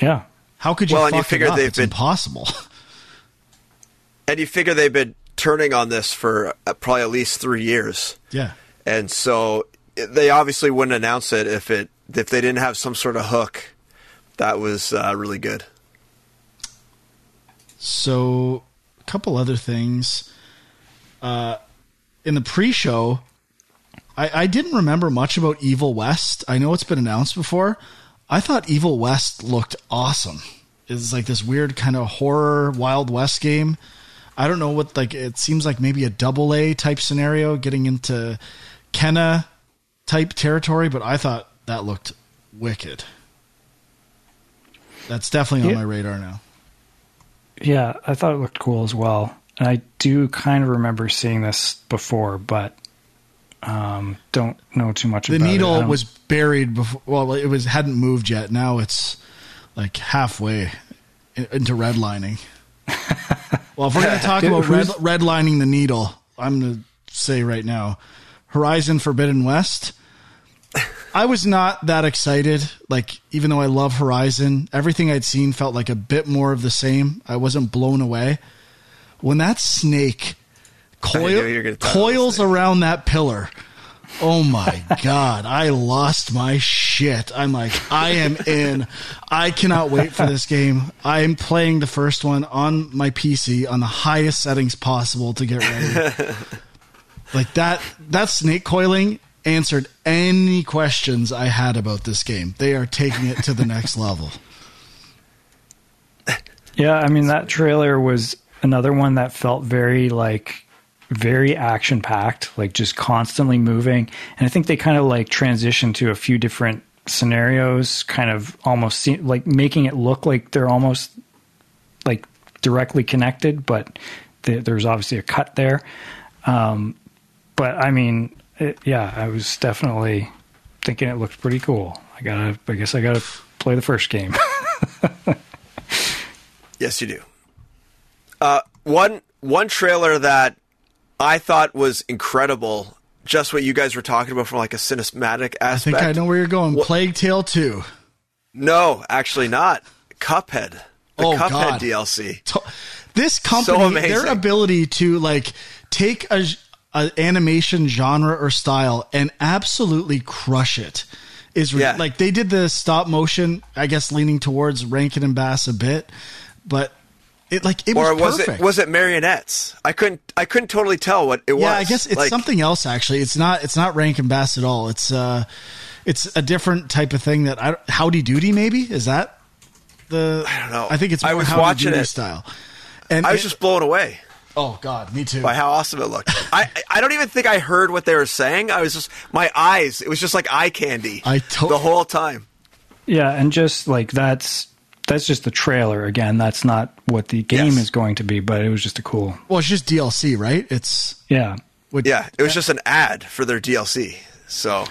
Speaker 2: Yeah.
Speaker 1: How could you
Speaker 3: Well, and you figure
Speaker 1: it up?
Speaker 3: they've
Speaker 1: It's
Speaker 3: been-
Speaker 1: impossible.
Speaker 3: And you figure they've been turning on this for uh, probably at least three years.
Speaker 1: yeah.
Speaker 3: and so they obviously wouldn't announce it if it if they didn't have some sort of hook that was uh, really good.
Speaker 1: So, a couple other things. Uh, in the pre-show, I, I didn't remember much about Evil West. I know it's been announced before. I thought Evil West looked awesome. It's like this weird kind of horror Wild West game. I don't know what like it seems like maybe a double A type scenario getting into Kena type territory, but I thought that looked wicked. That's definitely on my radar now.
Speaker 2: Yeah, I thought it looked cool as well. And I do kind of remember seeing this before, but um, don't know too much
Speaker 1: The
Speaker 2: about it. The
Speaker 1: needle was buried before. Well, it was hadn't moved yet. Now it's like halfway in- into redlining. well, if we're going to talk
Speaker 2: Dude,
Speaker 1: about red, redlining the needle, I'm going to say right now, Horizon Forbidden West. I was not that excited. Like, even though I love Horizon, everything I'd seen felt like a bit more of the same. I wasn't blown away. When that snake coil,
Speaker 3: knew you were gonna talk about
Speaker 1: coils
Speaker 3: snake.
Speaker 1: around that pillar, oh my God, I lost my shit. I'm like, I am in. I cannot wait for this game. I'm playing the first one on my PC on the highest settings possible to get ready. like that, that snake coiling answered any questions I had about this game. They are taking it to the next level.
Speaker 2: Yeah, I mean that trailer was another one that felt very like very action packed, like just constantly moving. And I think they kind of like transitioned to a few different scenarios, kind of almost se- like making it look like they're almost like directly connected, but th- there's obviously a cut there. Um, but I mean, it, yeah, I was definitely thinking it looked pretty cool. I gotta, I guess I gotta play the first game.
Speaker 3: Yes, you do. Uh, one one trailer that I thought was incredible. Just what you guys were talking about from like a cinematic aspect.
Speaker 1: I think I know where you're going.
Speaker 3: What-
Speaker 1: Plague Tale 2.
Speaker 3: No, actually not. Cuphead. The
Speaker 1: Oh,
Speaker 3: Cuphead
Speaker 1: God.
Speaker 3: DLC.
Speaker 1: to- this company
Speaker 3: amazing.
Speaker 1: their ability to like take a, a animation genre or style and absolutely crush it is
Speaker 3: Yeah.
Speaker 1: like they did the stop motion i guess leaning towards Rankin and Bass a bit but it like it was
Speaker 3: Or was
Speaker 1: perfect
Speaker 3: it was it marionettes? I couldn't I couldn't totally tell what it was.
Speaker 1: yeah i guess it's
Speaker 3: Like,
Speaker 1: something else actually it's not it's not Rankin Bass at all it's uh it's a different type of thing that i howdy doody maybe is that the i
Speaker 3: don't know.
Speaker 1: i think it's
Speaker 3: I was
Speaker 1: howdy
Speaker 3: watching
Speaker 1: doody
Speaker 3: it.
Speaker 1: style and
Speaker 3: I was
Speaker 1: it-
Speaker 3: just blown away
Speaker 1: oh god me too
Speaker 3: by how awesome it looked. I I don't even think I heard what they were saying. I was just my eyes. It was just like eye candy.
Speaker 1: I to-
Speaker 3: the whole time.
Speaker 2: Yeah, and just like that's that's just the trailer. Again, that's not what the game
Speaker 3: Yes.
Speaker 2: is going to be, but it was just a cool.
Speaker 1: Well, it's just DLC, right? It's
Speaker 2: Yeah.
Speaker 1: what,
Speaker 3: Yeah, it was just an ad for their DLC. So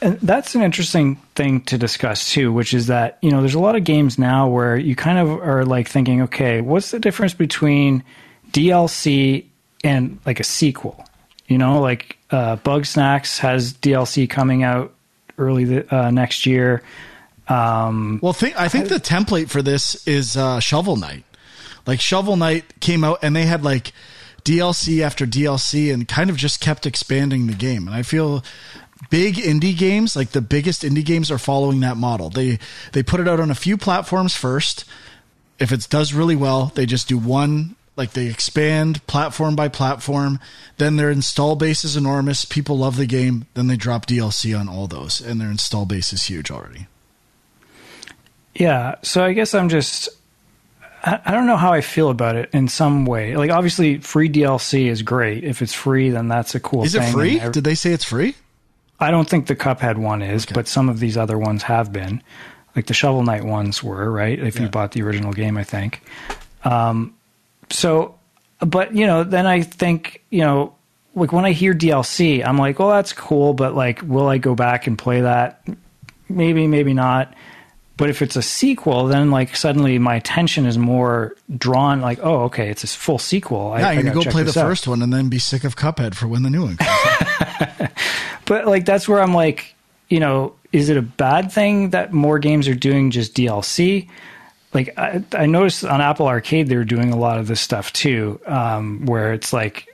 Speaker 2: And that's an interesting thing to discuss too, which is that, you know, there's a lot of games now where you kind of are like thinking, okay, what's the difference between DLC and like a sequel? You know, like uh, Bugsnax has DLC coming out early the, uh, next year.
Speaker 1: Well, think, I think the template for this is uh, Shovel Knight. Like Shovel Knight came out and they had like DLC after DLC and kind of just kept expanding the game. And I feel big indie games, like the biggest indie games, are following that model. They they put it out on a few platforms first. If it does really well, they just do one. Like they expand platform by platform. Then their install base is enormous. People love the game. Then they drop DLC on all those, and their install base is huge already.
Speaker 2: Yeah, so I guess I'm just I, don't know how I feel about it in some way. Like obviously free DLC is great. If it's free then that's a cool
Speaker 1: Is
Speaker 2: thing.
Speaker 1: it free? Did they say it's free?
Speaker 2: I don't think the Cuphead one is, but some of these other ones have been. Like the Shovel Knight ones were, right? If you bought the original game, I think. Um so but you know, then I think, you know, like when I hear DLC, I'm like, well, that's cool, but like, will I go back and play that? Maybe, maybe not. But if it's a sequel, then like suddenly my attention is more drawn. Like, oh, okay, it's a full sequel.
Speaker 1: Yeah,
Speaker 2: I
Speaker 1: you're gonna go play the
Speaker 2: out.
Speaker 1: first one and then be sick of Cuphead for when the new one comes. out.
Speaker 2: But like that's where I'm like, you know, is it a bad thing that more games are doing just DLC? Like I, I noticed on Apple Arcade they were doing a lot of this stuff too, um, where it's like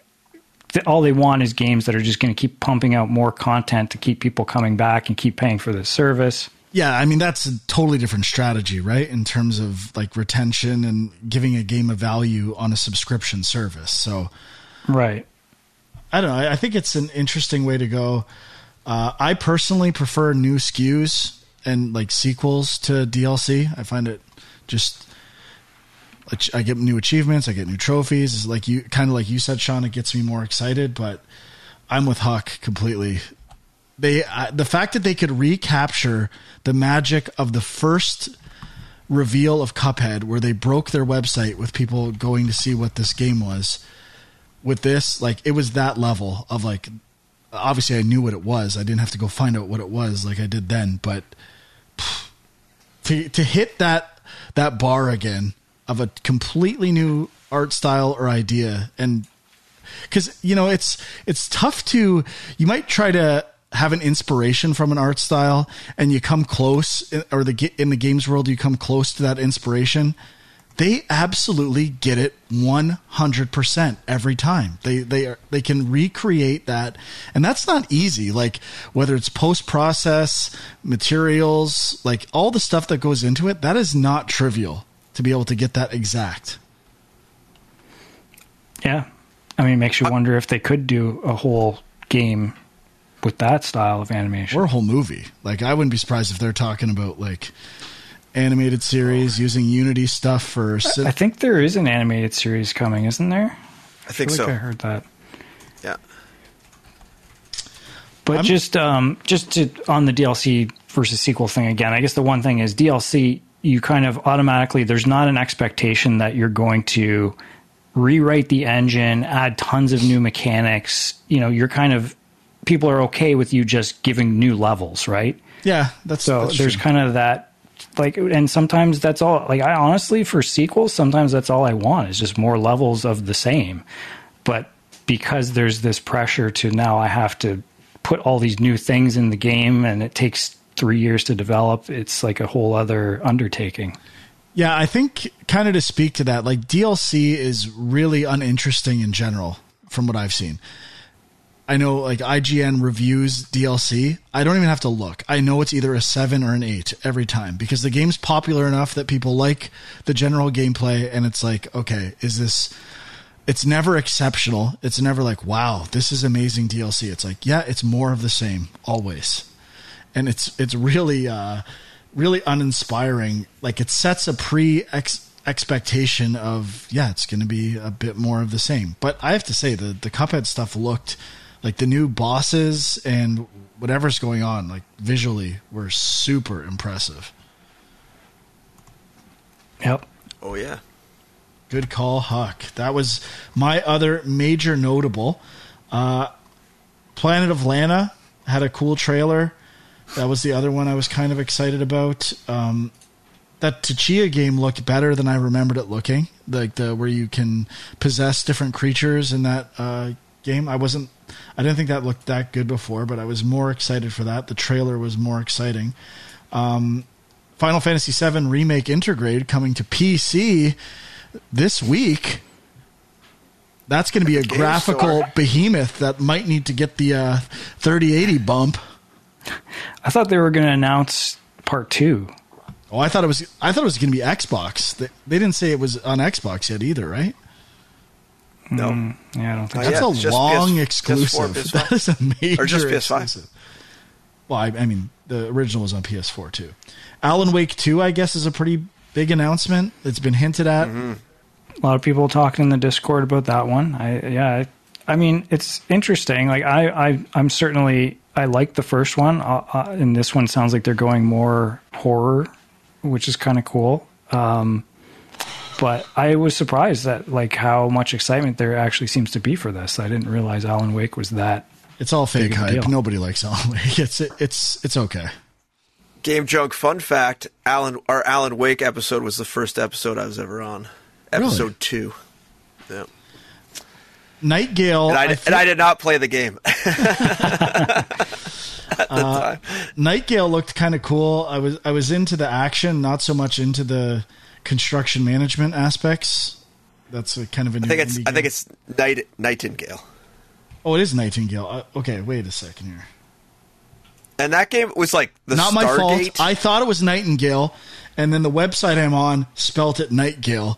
Speaker 2: all they want is games that are just going to keep pumping out more content to keep people coming back and keep paying for the service.
Speaker 1: yeah, I mean that's a totally different strategy, right? In terms of like retention and giving a game a value on a subscription service. So
Speaker 2: Right.
Speaker 1: I don't know. I, I think it's an interesting way to go. Uh, I personally prefer new SKUs and like sequels to DLC. I find it just I get new achievements, I get new trophies. It's like you kind of like you said, Sean. It gets me more excited, but I'm with Huck completely. They the fact that they could recapture the magic of the first reveal of Cuphead, where they broke their website with people going to see what this game was. With this, like it was that level of like, obviously I knew what it was. I didn't have to go find out what it was like I did then, but pff, to to hit that that bar again of a completely new art style or idea. And because you know it's it's tough to you might try to have an inspiration from an art style and you come close or the in the games world you come close to that inspiration they absolutely get it 100% every time. They they are, they can recreate that. And that's not easy like whether it's post process materials like all the stuff that goes into it that is not trivial to be able to get that exact.
Speaker 2: Yeah. I mean it makes you wonder if they could do a whole game with that style of animation.
Speaker 1: Or a whole movie. Like i wouldn't be surprised if they're talking about like animated series using Unity stuff for.
Speaker 2: I think there is an animated series coming, isn't there?
Speaker 3: I think
Speaker 2: I
Speaker 3: so.
Speaker 2: I heard that.
Speaker 3: Yeah.
Speaker 2: But I'm, just um, just to, on the DLC versus sequel thing again, I guess the one thing is DLC. You kind of automatically there's not an expectation that you're going to rewrite the engine, add tons of new mechanics. You know, you're kind of people are okay with you just giving new levels, right?
Speaker 1: Yeah, that's
Speaker 2: so.
Speaker 1: That's
Speaker 2: there's
Speaker 1: true.
Speaker 2: kind of that like and sometimes that's all like i honestly for sequels sometimes that's all i want is just more levels of the same. But because there's this pressure to now i have to put all these new things in the game and it takes three years to develop it's like a whole other undertaking.
Speaker 1: Yeah i think kind of to speak to that like dlc is really uninteresting in general from what i've seen I know like IGN reviews DLC. I don't even have to look. I know it's either a 7 or an 8 every time because the game's popular enough that people like the general gameplay and it's like, okay, is this it's never exceptional. It's never like, wow, this is amazing DLC. It's like, yeah, it's more of the same always. And it's it's really uh really uninspiring. Like it sets a pre expectation of yeah, it's going to be a bit more of the same. But I have to say the the Cuphead stuff looked like the new bosses and whatever's going on, like visually, were super impressive.
Speaker 2: Yep.
Speaker 3: Oh yeah.
Speaker 1: Good call, Huck. That was my other major notable. Uh, Planet of Lana had a cool trailer. That was the other one I was kind of excited about. Um, that Tchia game looked better than I remembered it looking. Like the where you can possess different creatures in that uh, game. I wasn't I didn't think that looked that good before, but I was more excited for that. The trailer was more exciting. Um, Final Fantasy VII Remake Intergrade coming to PC this week. That's going to be a graphical store. behemoth that might need to get the uh, 3080 bump.
Speaker 2: I thought they were going to announce part two.
Speaker 1: Oh, I thought it was. I thought it was going to be Xbox. They, they didn't say it was on Xbox yet either, right?
Speaker 3: No.
Speaker 2: Mm, yeah, I don't think
Speaker 1: that's
Speaker 3: yeah,
Speaker 1: a long
Speaker 3: PS-
Speaker 1: exclusive.
Speaker 3: PS4,
Speaker 1: that is a major
Speaker 3: Or just PS5.
Speaker 1: exclusive. Well, I, I mean, the original was on PS4 too. Alan Wake 2, I guess, is a pretty big announcement. It's been hinted at.
Speaker 3: Mm-hmm.
Speaker 2: A lot of people talking in the Discord about that one. I yeah, I, I mean it's interesting. Like I, I I'm certainly I like the first one, uh, uh, and this one sounds like they're going more horror, which is kind of cool. Um, but I was surprised that like how much excitement there actually seems to be for this. I didn't realize Alan Wake was that.
Speaker 1: It's all fake
Speaker 2: Big of a
Speaker 1: hype.
Speaker 2: deal.
Speaker 1: Nobody likes Alan Wake. It's it's it's okay.
Speaker 3: Game Junk fun fact: Alan our Alan Wake episode was the first episode I was ever on. Episode
Speaker 1: Really?
Speaker 3: two. Yeah.
Speaker 1: Nightgale.
Speaker 3: And I,
Speaker 1: I
Speaker 3: and I did not play the game.
Speaker 1: Uh, Nightgale looked kind of cool. I was I was into the action, not so much into the construction management aspects. That's a kind of a new
Speaker 3: I think it's I think it's Night Nightingale.
Speaker 1: Oh, it is Nightingale. Uh, okay, wait a second here.
Speaker 3: And that game was like the
Speaker 1: Not my
Speaker 3: Stargate.
Speaker 1: fault. I thought it was Nightingale, and then the website I'm on spelt it Nightgale,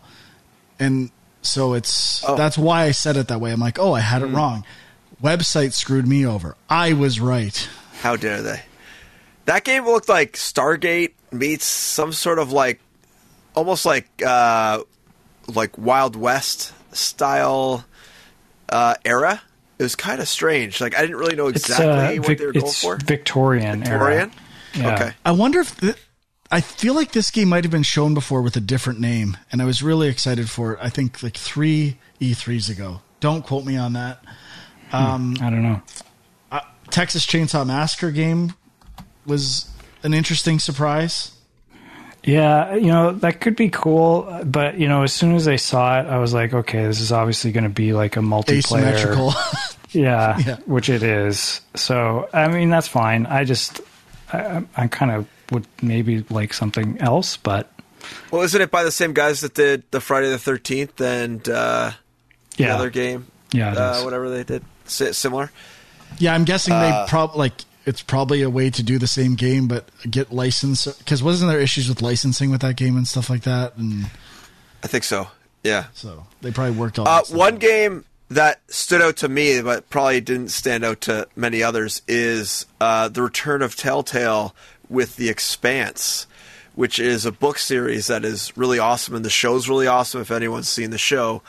Speaker 1: and so it's
Speaker 3: Oh.
Speaker 1: that's why I said it that way. I'm like, oh, I had it wrong. Website screwed me over. I was right.
Speaker 3: How dare they? That game looked like Stargate meets some sort of like almost like uh like Wild West style uh, era. It was kind of strange. Like I didn't really know
Speaker 2: It's,
Speaker 3: exactly
Speaker 2: uh,
Speaker 3: what
Speaker 2: Vic-
Speaker 3: they were going for.
Speaker 2: Victorian.
Speaker 3: Victorian.
Speaker 2: Era. Yeah.
Speaker 3: Okay.
Speaker 1: I wonder if th- I feel like this game might have been shown before with a different name, and I was really excited for it. I think like three E3s ago. Don't quote me on that.
Speaker 2: I don't know.
Speaker 1: Texas Chainsaw Massacre game was an interesting surprise.
Speaker 2: Yeah, you know that could be cool, but you know, as soon as I saw it, I was like, okay, this is obviously going to be like a multiplayer.
Speaker 1: Asymmetrical.
Speaker 2: Yeah,
Speaker 1: Yeah.
Speaker 2: which it is. So, I mean, that's fine. I just, I, I kind of would maybe like something else, but
Speaker 3: Well, isn't it by the same guys that did the Friday the Thirteenth and uh, the
Speaker 2: yeah,
Speaker 3: other game?
Speaker 2: yeah, it
Speaker 3: uh,
Speaker 2: is.
Speaker 3: whatever they did, Si- similar.
Speaker 1: yeah, I'm guessing they probably like it's probably a way to do the same game, but get license because wasn't there issues with licensing with that game and stuff like that, and
Speaker 3: I think so. Yeah.
Speaker 1: so they probably worked on
Speaker 3: Uh, one
Speaker 1: out.
Speaker 3: game that stood out to me, but probably didn't stand out to many others, is uh, the return of Telltale with The Expanse, which is a book series that is really awesome, and the show's really awesome. If anyone's seen the show,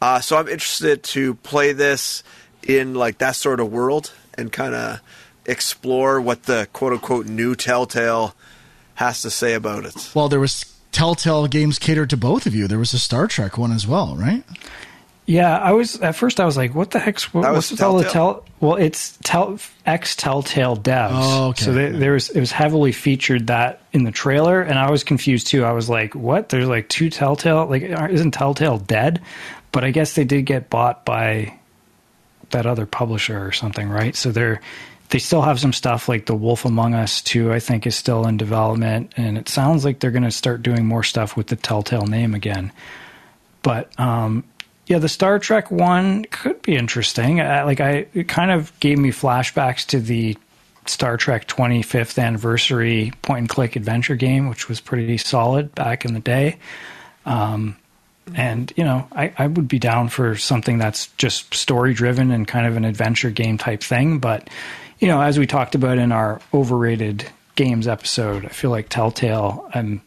Speaker 3: uh, so I'm interested to play this in like that sort of world and kind of explore what the quote unquote new Telltale has to say about it.
Speaker 1: Well, there was Telltale games catered to both of you. There was a Star Trek one as well, right?
Speaker 2: Yeah, I was at first. I was like, "What the heck's what,
Speaker 3: That
Speaker 2: what's
Speaker 3: was
Speaker 2: with all the
Speaker 3: Telltale?
Speaker 2: tell?" Well, it's tell ex Telltale devs.
Speaker 1: Oh, okay.
Speaker 2: So they, there was it was heavily featured that in the trailer, and I was confused too. I was like, "What? There's like two Telltale? Like, isn't Telltale dead?" But I guess they did get bought by that other publisher or something, right? So they're they still have some stuff like The Wolf Among Us 2, I think, is still in development, and it sounds like they're going to start doing more stuff with the Telltale name again. But um, yeah, the Star Trek one could be interesting. Uh, like I, it kind of gave me flashbacks to the Star Trek 25th anniversary point and click adventure game, which was pretty solid back in the day. Um, and you know, I, I would be down for something that's just story driven and kind of an adventure game type thing. But you know, as we talked about in our overrated games episode, I feel like Telltale. I'm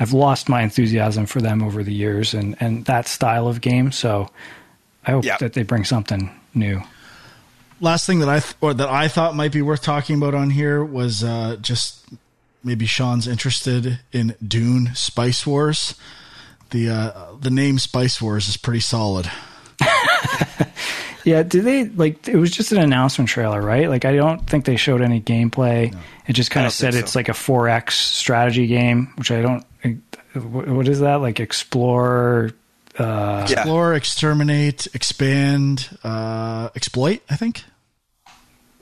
Speaker 2: I've lost my enthusiasm for them over the years and, and that style of game. So I hope
Speaker 3: Yeah.
Speaker 2: that they bring something new.
Speaker 1: last thing that I th- or that I thought might be worth talking about on here was uh, just maybe Sean's interested in Dune Spice Wars. The uh, the name Spice Wars is pretty solid.
Speaker 2: Yeah, did they like? It was just an announcement trailer, right? Like, I don't think they showed any gameplay. It just kind of said it's
Speaker 3: so.
Speaker 2: like a 4X strategy game, which I don't. What what is that? Like explore? Uh,
Speaker 3: Yeah.
Speaker 1: Explore, exterminate, expand, uh, exploit. I think.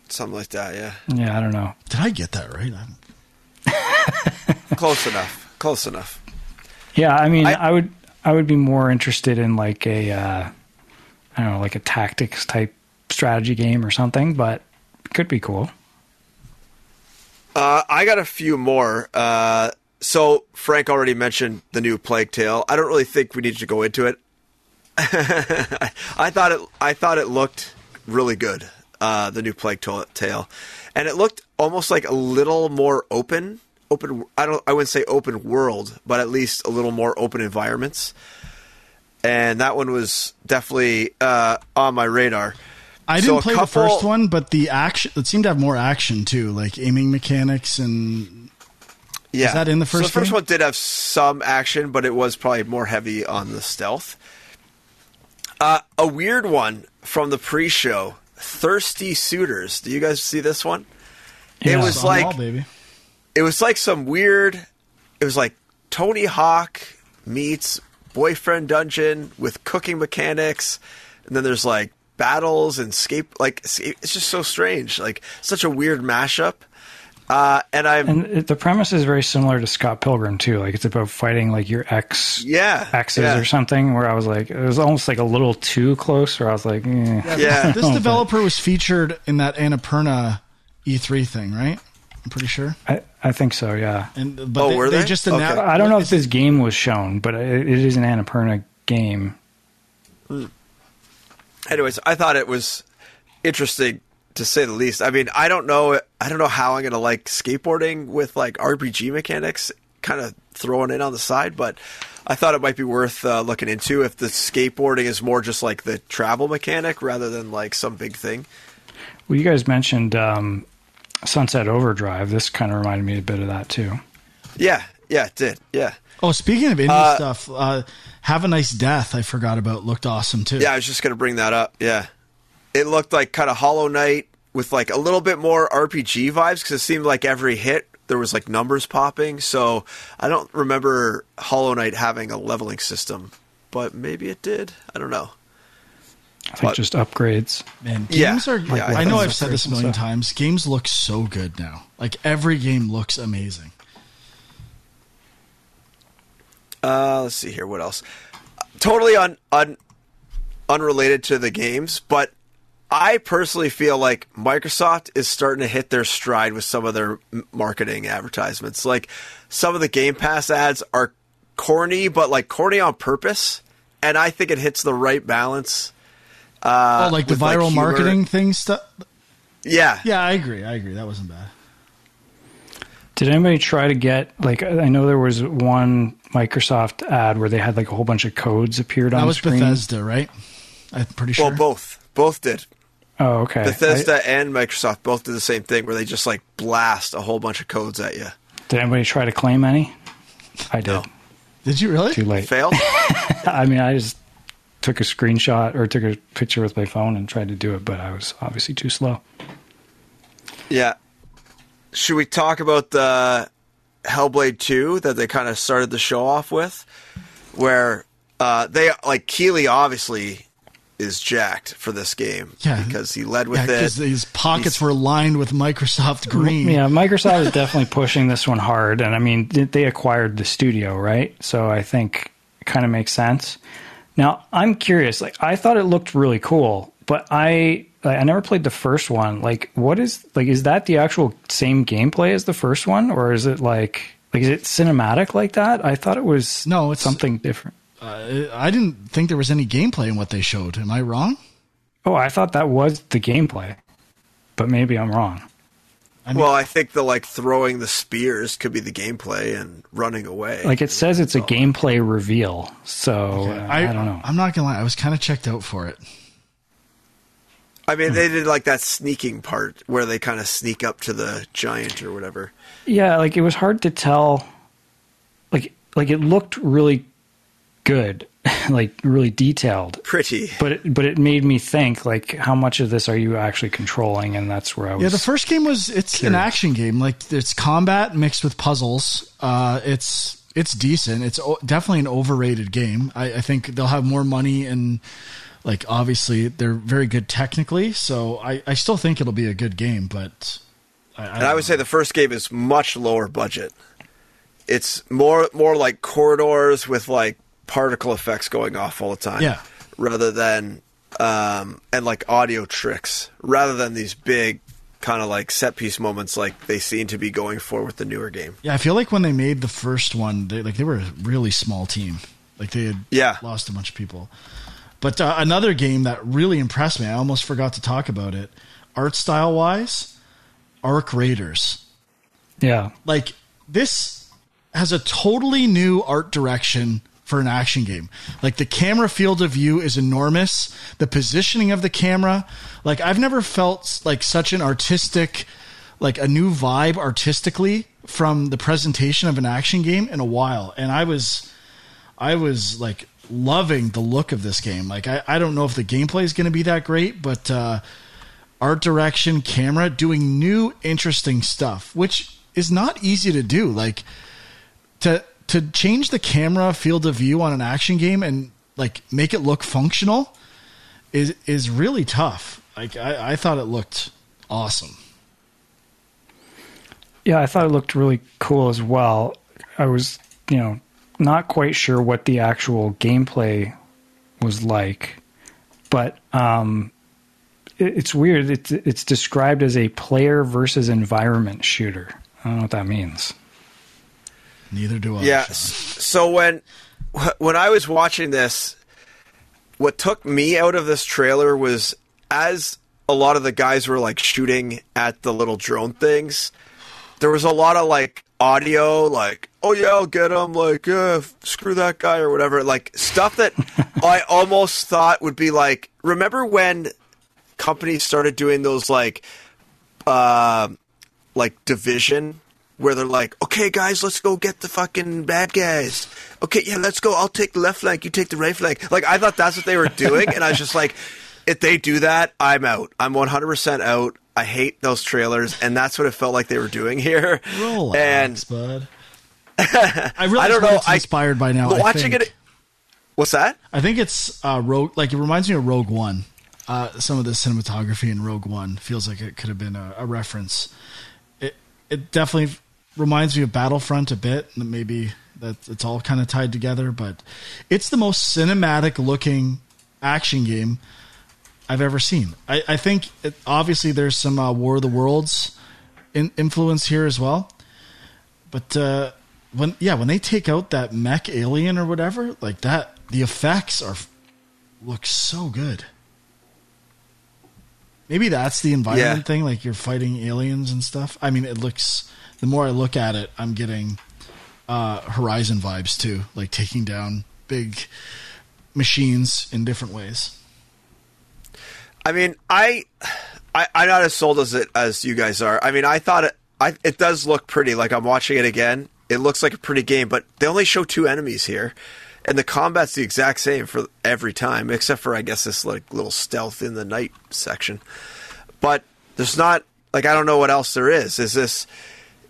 Speaker 3: Something like that, yeah.
Speaker 2: yeah, I don't know.
Speaker 1: Did I get that right? I'm,
Speaker 3: Close enough. Close enough.
Speaker 2: Yeah, I mean,
Speaker 3: I-
Speaker 2: I, would I would be more interested in like a uh, I don't know, like a tactics type strategy game or something, but could be cool.
Speaker 3: Uh, I got a few more. Uh, so Frank already mentioned the new Plague Tale. I don't really think we need to go into it. I, thought it. I thought it looked really good. Uh, the new Plague Tale, and it looked almost like a little more open. Open. I don't. I wouldn't say open world, but at least a little more open environments. And that one was definitely uh, on my radar.
Speaker 1: I didn't
Speaker 3: a
Speaker 1: play
Speaker 3: couple-
Speaker 1: the first one, but the action it seemed to have more action too, like aiming mechanics and
Speaker 3: Yeah.
Speaker 1: Is that in the
Speaker 3: So
Speaker 1: first
Speaker 3: the first
Speaker 1: game?
Speaker 3: one did have some action, but it was probably more heavy on the stealth. Uh, a weird one from the pre-show: "Thirsty Suitors." Do you guys see this one? It was like
Speaker 1: wall,
Speaker 3: it was like some weird. It was like Tony Hawk meets Boyfriend Dungeon with cooking mechanics, and then there's like battles and escape. Like it's just so strange. Like such a weird mashup. Uh, and I'm
Speaker 2: And the premise is very similar to Scott Pilgrim too. Like it's about fighting like your ex
Speaker 3: yeah
Speaker 2: exes
Speaker 3: yeah.
Speaker 2: or something. Where I was like, it was almost like a little too close. Where I was like, eh.
Speaker 3: Yeah.
Speaker 1: This developer was featured in that Annapurna E3 thing, right? I'm pretty sure.
Speaker 2: I, I think so. Yeah.
Speaker 1: And but
Speaker 3: Oh,
Speaker 1: they,
Speaker 3: were
Speaker 1: they
Speaker 3: they?
Speaker 1: just
Speaker 3: Okay.
Speaker 1: announced.
Speaker 2: I don't know if this game was shown, but it, it is an Annapurna game.
Speaker 3: anyways, I thought it was interesting to say the least. I mean, I don't know, I don't know how I'm gonna like skateboarding with like RPG mechanics, kind of throwing in on the side, but I thought it might be worth uh, looking into if the skateboarding is more just like the travel mechanic rather than like some big thing.
Speaker 2: Well, you guys mentioned um, Sunset Overdrive. This kind of reminded me a bit of that too.
Speaker 3: Yeah, yeah, it did. Yeah.
Speaker 1: Oh, speaking of indie
Speaker 3: Uh,
Speaker 1: stuff, uh, Have a Nice Death, I forgot about, looked awesome too.
Speaker 3: Yeah, I was just gonna bring that up. Yeah, it looked like kind of Hollow Knight with like a little bit more RPG vibes because it seemed like every hit there was like numbers popping. So I don't remember Hollow Knight having a leveling system, but maybe it did. I don't know.
Speaker 2: I think
Speaker 3: But-
Speaker 2: just upgrades.
Speaker 1: Man,
Speaker 3: Yeah.
Speaker 1: games are.
Speaker 3: Like
Speaker 1: I know I've said this a million
Speaker 2: stuff.
Speaker 1: times. Games look so good now. Like every game looks amazing.
Speaker 3: Uh, let's see here. What else? Totally un, un unrelated to the games, but I personally feel like Microsoft is starting to hit their stride with some of their marketing advertisements. Like some of the Game Pass ads are corny, but like corny on purpose, and I think it hits the right balance. Uh,
Speaker 1: oh, like the
Speaker 3: with, like,
Speaker 1: viral marketing thing stuff.
Speaker 3: Yeah,
Speaker 1: Yeah, I agree. I agree. That wasn't bad.
Speaker 2: Did anybody try to get like I know there was one Microsoft ad where they had like a whole bunch of codes appeared on
Speaker 1: That was
Speaker 2: screen.
Speaker 1: Bethesda, right? I'm pretty sure.
Speaker 3: Well, both both did.
Speaker 2: Oh, okay.
Speaker 3: Bethesda and Microsoft both did the same thing, where they just like blast a whole bunch of codes at you.
Speaker 2: Did anybody try to claim any? I did.
Speaker 3: No.
Speaker 1: Did you really?
Speaker 2: Too late.
Speaker 3: Failed.
Speaker 2: I mean, I just took a screenshot or took a picture with my phone and tried to do it, but I was obviously too slow.
Speaker 3: Yeah. Should we talk about the Hellblade 2 that they kind of started the show off with? Where uh, they, like, Keighley obviously is jacked for this game.
Speaker 1: Yeah.
Speaker 3: Because he led
Speaker 1: Yeah,
Speaker 3: with
Speaker 1: because
Speaker 3: it.
Speaker 1: his pockets
Speaker 3: He's-
Speaker 1: were lined with Microsoft green.
Speaker 2: Yeah, Microsoft is definitely pushing this one hard, and I mean they- they acquired the studio, right? So I think it kind of makes sense. Now I'm curious. Like I thought it looked really cool, but I I never played the first one. Like, what is like is that the actual same gameplay as the first one, or is it like like is it cinematic like that? I thought it was
Speaker 1: No, it's-
Speaker 2: something different.
Speaker 1: Uh, I didn't think there was any gameplay in what they showed. Am I wrong?
Speaker 2: Oh, I thought that was the gameplay, but maybe I'm wrong.
Speaker 1: I mean-
Speaker 3: well, I think the, like, throwing the spears could be the gameplay and running away.
Speaker 2: Like it says it's a gameplay reveal, so uh, I, don't know.
Speaker 1: I'm not gonna lie. I was kind of checked out for it.
Speaker 3: I mean, they did, like, that sneaking part where they kind of sneak up to the giant or whatever.
Speaker 2: Yeah, like it was hard to tell. Like, like it looked really good, like really detailed.
Speaker 3: Pretty.
Speaker 2: But it, but it made me think like, how much of this are you actually controlling? And that's where I was.
Speaker 1: Yeah, the first game was it's an action game. Like it's combat mixed with puzzles. Uh, it's it's decent. It's o- definitely an overrated game. I, I think they'll have more money and like obviously they're very good technically. So I, I still think it'll be a good game. But I,
Speaker 3: And I would say the first game is much lower budget. It's more more like corridors with like particle effects going off all the time.
Speaker 1: Yeah.
Speaker 3: Rather than um, and like audio tricks, rather than these big kind of like set piece moments like they seem to be going for with the newer game.
Speaker 1: yeah, I feel like when they made the first one, they like they were a really small team. Like they had
Speaker 3: Yeah.
Speaker 1: lost a bunch of people. But uh, another game that really impressed me, I almost forgot to talk about it. Art style wise, Arc Raiders.
Speaker 2: yeah,
Speaker 1: Like this has a totally new art direction for an action game. Like the camera field of view is enormous. The positioning of the camera, like I've never felt like such an artistic, like a new vibe artistically from the presentation of an action game in a while. And I was, I was like loving the look of this game. Like I, I don't know if the gameplay is going to be that great, but uh, art direction, camera, doing new interesting stuff, which is not easy to do. Like to to change the camera field of view on an action game and like make it look functional is is really tough. Like I, I thought it looked awesome.
Speaker 2: yeah. I thought it looked really cool as well. I was, you know, not quite sure what the actual gameplay was like, but um, it, it's weird. It's it's described as a player versus environment shooter. I don't know what that means.
Speaker 1: Neither do I.
Speaker 3: Yeah.
Speaker 1: Sean.
Speaker 3: So when when I was watching this, what took me out of this trailer was as a lot of the guys were like shooting at the little drone things. There was a lot of like audio, like "Oh yeah, I'll get him." Like, uh, screw that guy or whatever. Like stuff that I almost thought would be like. Remember when companies started doing those like, uh, like division where they're like, "Okay, guys, let's go get the fucking bad guys." Okay, yeah, let's go. I'll take the left flank. You take the right flank. Like I thought that's what they were doing, and I was just like, if they do that, I'm out. I'm 100 percent out. I hate those trailers, and that's what it felt like they were doing here.
Speaker 1: Relax,
Speaker 3: and
Speaker 1: bud. I really
Speaker 3: I don't know,
Speaker 1: It's
Speaker 3: I-
Speaker 1: inspired by now. I
Speaker 3: watching it, what's that?
Speaker 1: I think it's uh, Rogue. Like it reminds me of Rogue One. Uh, some of the cinematography in Rogue One feels like it could have been a, a reference. It it definitely reminds me of Battlefront a bit. and Maybe that it's all kind of tied together, but it's the most cinematic looking action game I've ever seen. I, I think it, obviously there's some uh, War of the Worlds in, influence here as well, but uh, when yeah when they take out that mech alien or whatever like that, the effects are look so good. Maybe that's the environment
Speaker 3: Yeah.
Speaker 1: thing, like you're fighting aliens and stuff. I mean, it looks. The more I look at it, I'm getting uh, Horizon vibes too, like taking down big machines in different ways.
Speaker 3: I mean, I, I I'm not as sold as it as you guys are. I mean, I thought it. I it does look pretty. Like I'm watching it again. It looks like a pretty game, but they only show two enemies here, and the combat's the exact same for every time, except for I guess this like little stealth in the night section. But there's not like I don't know what else there is. Is this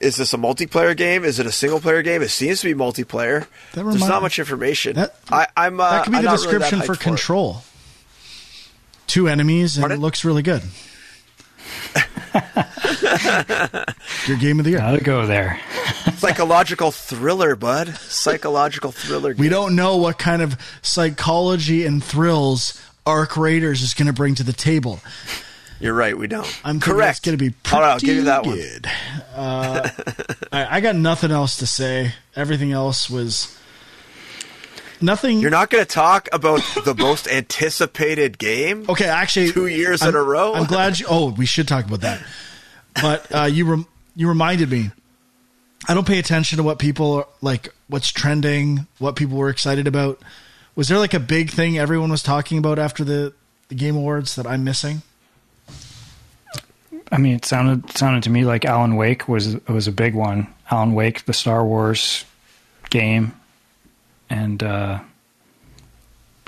Speaker 3: is this a multiplayer game? Is it a single player game? It seems to be multiplayer.
Speaker 1: That
Speaker 3: There's not much information.
Speaker 1: That-
Speaker 3: I, I'm uh,
Speaker 1: that could be
Speaker 3: I'm
Speaker 1: the
Speaker 3: not really that
Speaker 1: description
Speaker 3: hyped
Speaker 1: for
Speaker 3: it.
Speaker 1: Control. Two enemies and
Speaker 3: Pardon?
Speaker 1: it looks really good. Your game of the year.
Speaker 2: Gotta go there.
Speaker 3: Psychological thriller, bud. Psychological thriller.
Speaker 1: We don't know what kind of psychology and thrills Arc Raiders is going to bring to the table.
Speaker 3: You're right. We don't.
Speaker 1: I'm
Speaker 3: correct.
Speaker 1: It's going to be pretty
Speaker 3: I'll give you that one.
Speaker 1: good. Uh, I, I got nothing else to say. Everything else was nothing.
Speaker 3: You're not going to talk about the most anticipated game.
Speaker 1: okay. Actually,
Speaker 3: Two years
Speaker 1: I'm-
Speaker 3: in a row?
Speaker 1: I'm glad you. Oh, we should talk about that. But uh, you rem, you reminded me. I don't pay attention to what people are, like, what's trending, what people were excited about. Was there like a big thing everyone was talking about after the, the Game Awards that I'm missing?
Speaker 2: I mean, it sounded sounded to me like Alan Wake was was a big one. Alan Wake, the Star Wars game, and uh,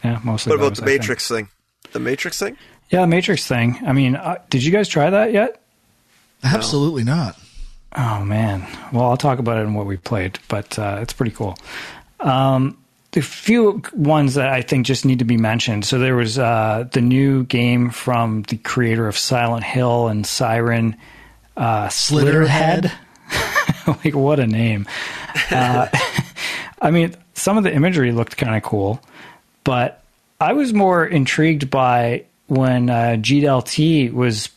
Speaker 2: yeah, mostly.
Speaker 3: What about
Speaker 2: those,
Speaker 3: the
Speaker 2: I think.
Speaker 3: Matrix thing? The Matrix thing?
Speaker 2: Yeah, the Matrix thing. I mean, uh, did you guys try that yet?
Speaker 1: Absolutely not.
Speaker 2: Oh man. Well, I'll talk about it in what we played, but uh, it's pretty cool. Um, the few ones that I think just need to be mentioned. So there was uh, the new game from the creator of Silent Hill and Siren, uh,
Speaker 1: Slitterhead.
Speaker 2: Slitterhead. like what a name. Uh, I mean, some of the imagery looked kind of cool, but I was more intrigued by when uh, GDLT was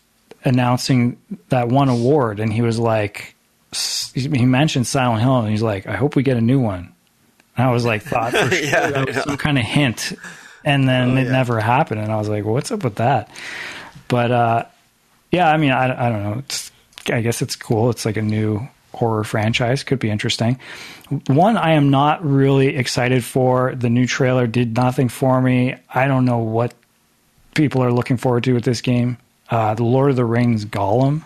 Speaker 2: announcing that one award, and he was like, he mentioned Silent Hill, and he's like, I hope we get a new one. And I was like, thought for sure
Speaker 3: Yeah,
Speaker 2: that was some kind of hint, and then
Speaker 3: Oh,
Speaker 2: it
Speaker 3: yeah.
Speaker 2: never happened, and I was like, what's up with that? But uh, yeah, I mean, I, I don't know. It's, I guess it's cool. It's like a new horror franchise. Could be interesting. One I am not really excited for. The new trailer did nothing for me. I don't know what people are looking forward to with this game. Uh, the Lord of the Rings Gollum.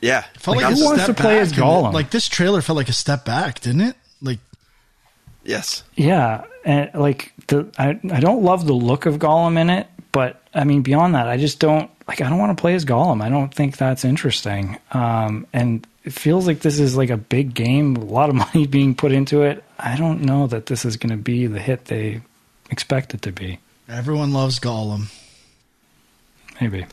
Speaker 3: Yeah.
Speaker 1: Felt
Speaker 2: Like,
Speaker 1: like,
Speaker 2: who wants to play as
Speaker 1: back, and
Speaker 2: Gollum?
Speaker 1: Like this trailer felt like a step back, didn't it? Like
Speaker 3: Yes.
Speaker 2: Yeah, and like the I I don't love the look of Gollum in it, but I mean beyond that, I just don't like. I don't want to play as Gollum. I don't think that's interesting. Um, and it feels like this is like a big game, a lot of money being put into it. I don't know that this is going to be the hit they expect it to be.
Speaker 1: everyone loves Gollum.
Speaker 2: Maybe.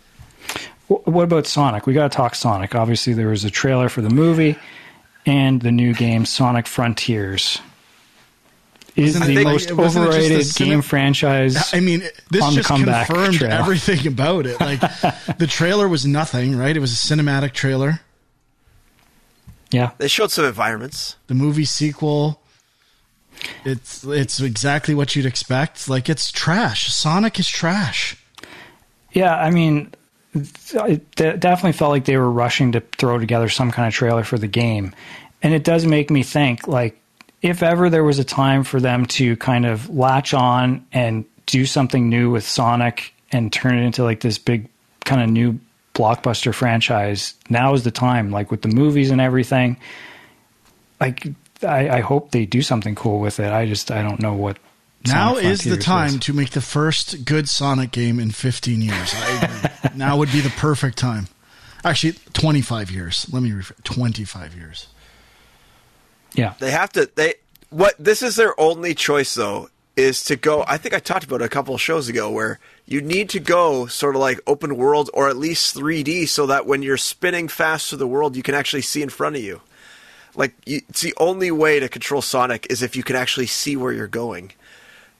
Speaker 2: What about Sonic? We got to talk Sonic. Obviously, there was a trailer for the movie and the new game Sonic Frontiers. Is
Speaker 1: Wasn't
Speaker 2: the most
Speaker 1: like, it
Speaker 2: overrated
Speaker 1: cine-
Speaker 2: game franchise.
Speaker 1: I mean, this
Speaker 2: on the
Speaker 1: just
Speaker 2: comeback
Speaker 1: confirmed
Speaker 2: trail.
Speaker 1: everything about it. Like the trailer was nothing, right? It was a cinematic trailer.
Speaker 2: yeah,
Speaker 3: They showed some environments.
Speaker 1: The movie sequel. It's it's exactly what you'd expect. Like it's trash. Sonic is trash.
Speaker 2: Yeah, I mean, it definitely felt like they were rushing to throw together some kind of trailer for the game. and it does make me think like if ever there was a time for them to kind of latch on and do something new with Sonic and turn it into like this big kind of new blockbuster franchise, now is the time. Like with the movies and everything, like I, I hope they do something cool with it. I just I don't know what.
Speaker 1: Now
Speaker 2: Sonic
Speaker 1: is the time to make the first good Sonic game in 15 years. I agree. now would be the perfect time. Actually, 25 years. Let me refer 25 years.
Speaker 2: Yeah,
Speaker 3: They have to. They what? This is their only choice though. Is to go. I think I talked about it a couple of shows ago where you need to go sort of like open world or at least 3D so that when you're spinning fast through the world, you can actually see in front of you. Like you, it's the only way to control Sonic is if you can actually see where you're going.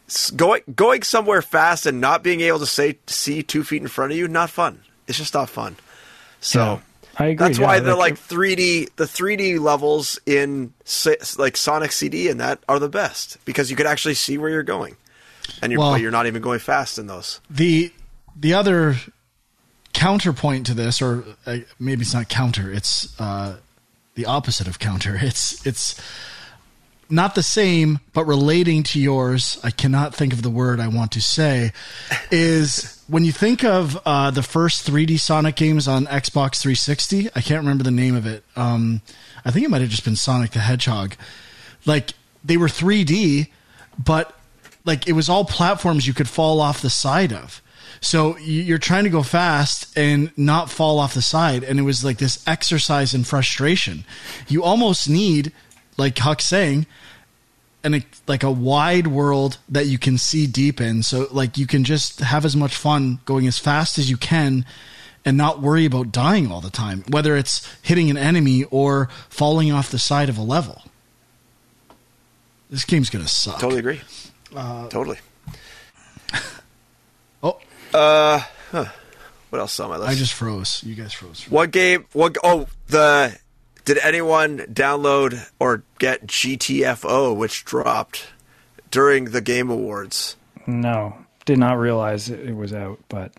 Speaker 3: S- Going going somewhere fast and not being able to say see two feet in front of you, not fun. It's just not fun. So
Speaker 2: Yeah, I agree.
Speaker 3: that's
Speaker 2: yeah,
Speaker 3: why the like 3D the 3D levels in like Sonic CD and that are the best because you could actually see where you're going, and you're
Speaker 1: Well-
Speaker 3: you're not even going fast in those.
Speaker 1: The the other counterpoint to this, or uh, maybe it's not counter, it's uh, the opposite of counter. It's it's not the same, but relating to yours. I cannot think of the word I want to say. Is when you think of uh, the first 3D Sonic games on Xbox 360. I can't remember the name of it. Um, I think it might have just been Sonic the Hedgehog. Like they were 3D, but like it was all platforms you could fall off the side of. So you- you're trying to go fast and not fall off the side, and it was like this exercise in frustration. You almost need, like Huck's saying, and like a wide world that you can see deep in. So like you can just have as much fun going as fast as you can and not worry about dying all the time, whether it's hitting an enemy or falling off the side of a level. This game's gonna suck.
Speaker 3: Totally agree.
Speaker 1: Uh,
Speaker 3: totally.
Speaker 1: Oh, uh,
Speaker 3: What else is on my list?
Speaker 1: I just froze. You guys froze.
Speaker 3: What game? What? Oh, the. Did anyone download or get GTFO, which dropped during the Game Awards?
Speaker 2: no, did not realize it, was out, but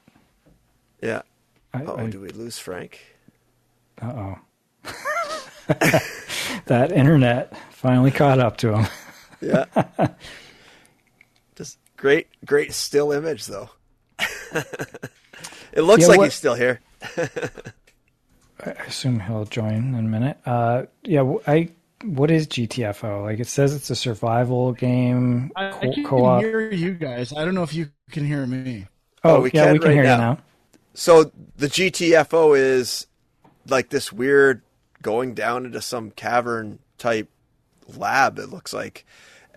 Speaker 3: Yeah. Oh, do we lose Frank?
Speaker 2: uh oh, that internet finally caught up to him.
Speaker 3: Yeah. Just great, great still image though. it looks
Speaker 2: Yeah,
Speaker 3: like
Speaker 2: what-
Speaker 3: he's still here.
Speaker 2: I assume he'll join in a minute. Uh, yeah, w- I. What is GTFO? Like it says, it's a survival game,
Speaker 1: I, I
Speaker 2: co-
Speaker 1: can
Speaker 2: co-op.
Speaker 1: hear you guys. I don't know if you can hear me.
Speaker 2: oh,
Speaker 3: Oh, we
Speaker 2: yeah,
Speaker 3: can
Speaker 2: we can
Speaker 3: right
Speaker 2: hear
Speaker 3: now.
Speaker 2: you now.
Speaker 3: So the GTFO is like this weird going down into some cavern type lab. It looks like.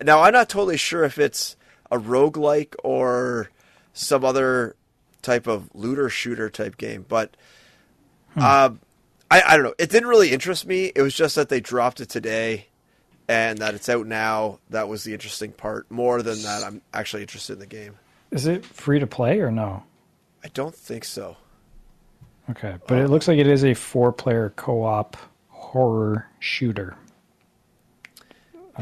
Speaker 3: Now I'm not totally sure if it's a roguelike or some other type of looter shooter type game, but um, I, I don't know. It didn't really interest me. It was just that they dropped it today and that it's out now. That was the interesting part. More than that, I'm actually interested in the game.
Speaker 2: Is it free to play or no?
Speaker 3: I don't think so.
Speaker 2: Okay, but it looks like it is a four-player co-op horror shooter.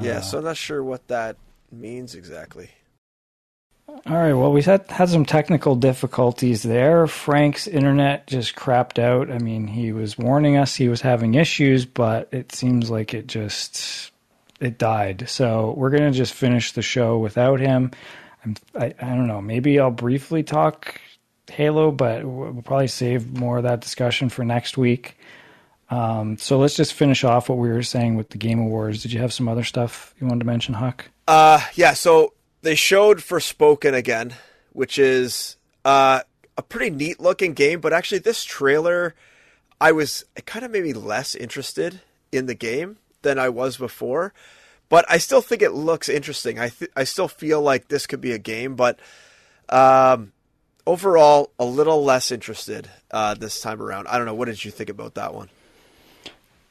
Speaker 3: Yeah, uh, so I'm not sure what that means exactly.
Speaker 2: All right. Well, we had had some technical difficulties there. Frank's internet just crapped out. I mean, he was warning us he was having issues, but it seems like it just it died. So we're gonna just finish the show without him. I'm, I I don't know. Maybe I'll briefly talk Halo, but we'll probably save more of that discussion for next week. Um, so let's just finish off what we were saying with the Game Awards. Did you have some other stuff you wanted to mention, Huck?
Speaker 3: Uh, yeah, so they showed Forspoken again, which is uh, a pretty neat looking game, but actually, this trailer, I was, it kind of made me less interested in the game than I was before. But I still think it looks interesting. I th- I still feel like this could be a game, but um, overall, a little less interested uh, this time around. I don't know. What did you think about that one?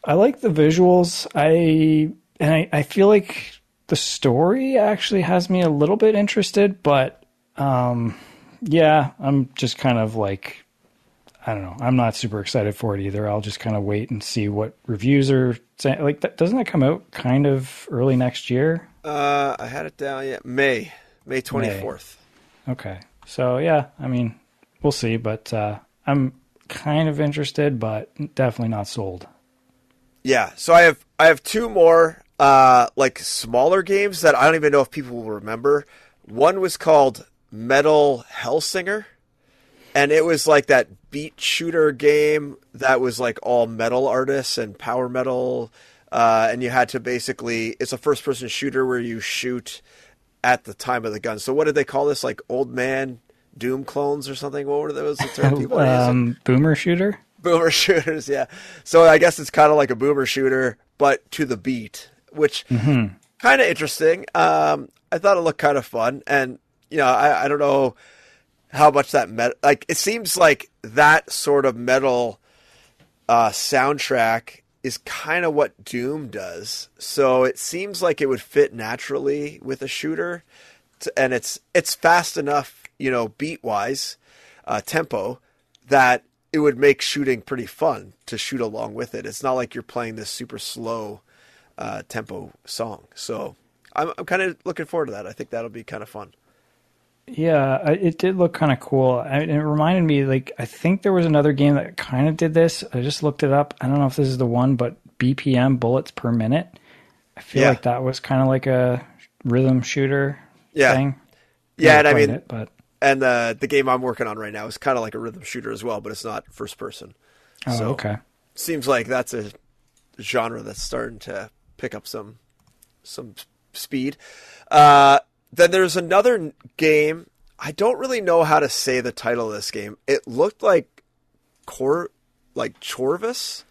Speaker 2: I like the visuals. I and I, I feel like the story actually has me a little bit interested, but um, yeah, I'm just kind of like I don't know. I'm not super excited for it either. I'll just kind of wait and see what reviews are saying. Like, that, doesn't that come out kind of early next year?
Speaker 3: Uh, I had it down yet. May May twenty fourth.
Speaker 2: Okay, so yeah, I mean, we'll see. But uh, I'm kind of interested, but definitely not sold.
Speaker 3: Yeah, so I have I have two more uh, like smaller games that I don't even know if people will remember. One was called Metal Hellsinger, and it was like that beat shooter game that was like all metal artists and power metal, uh, and you had to basically it's a first person shooter where you shoot at the time of the gun. So what did they call this? Like old man Doom clones or something? What were those the term people?
Speaker 2: Um, boomer shooter.
Speaker 3: boomer shooters yeah so i guess it's kind of like a boomer shooter but to the beat which kind of interesting. Um i thought it looked kind of fun and you know i, I don't know how much that met like it seems like that sort of metal uh soundtrack is kind of what doom does. So it seems like it would fit naturally with a shooter t- and it's it's fast enough you know beat wise uh tempo that it would make shooting pretty fun to shoot along with it. It's not like you're playing this super slow uh, tempo song. So I'm, I'm kind of looking forward to that. I think that'll be kind of fun.
Speaker 2: Yeah, it did look kind of cool. I, it reminded me, like, I think there was another game that kind of did this. I just looked it up. I don't know if this is the one, but BPM bullets per minute. I feel
Speaker 3: Yeah.
Speaker 2: like that was kind of like a rhythm shooter
Speaker 3: Yeah.
Speaker 2: thing.
Speaker 3: Yeah, and I mean,
Speaker 2: it, but
Speaker 3: and uh, the game I'm working on right now is kind of like a rhythm shooter as well, but it's not first person.
Speaker 2: oh,
Speaker 3: so
Speaker 2: okay.
Speaker 3: seems like that's a genre that's starting to pick up some some speed. Uh, then there's another game. I don't really know how to say the title of this game. It looked like Cor like Chorvis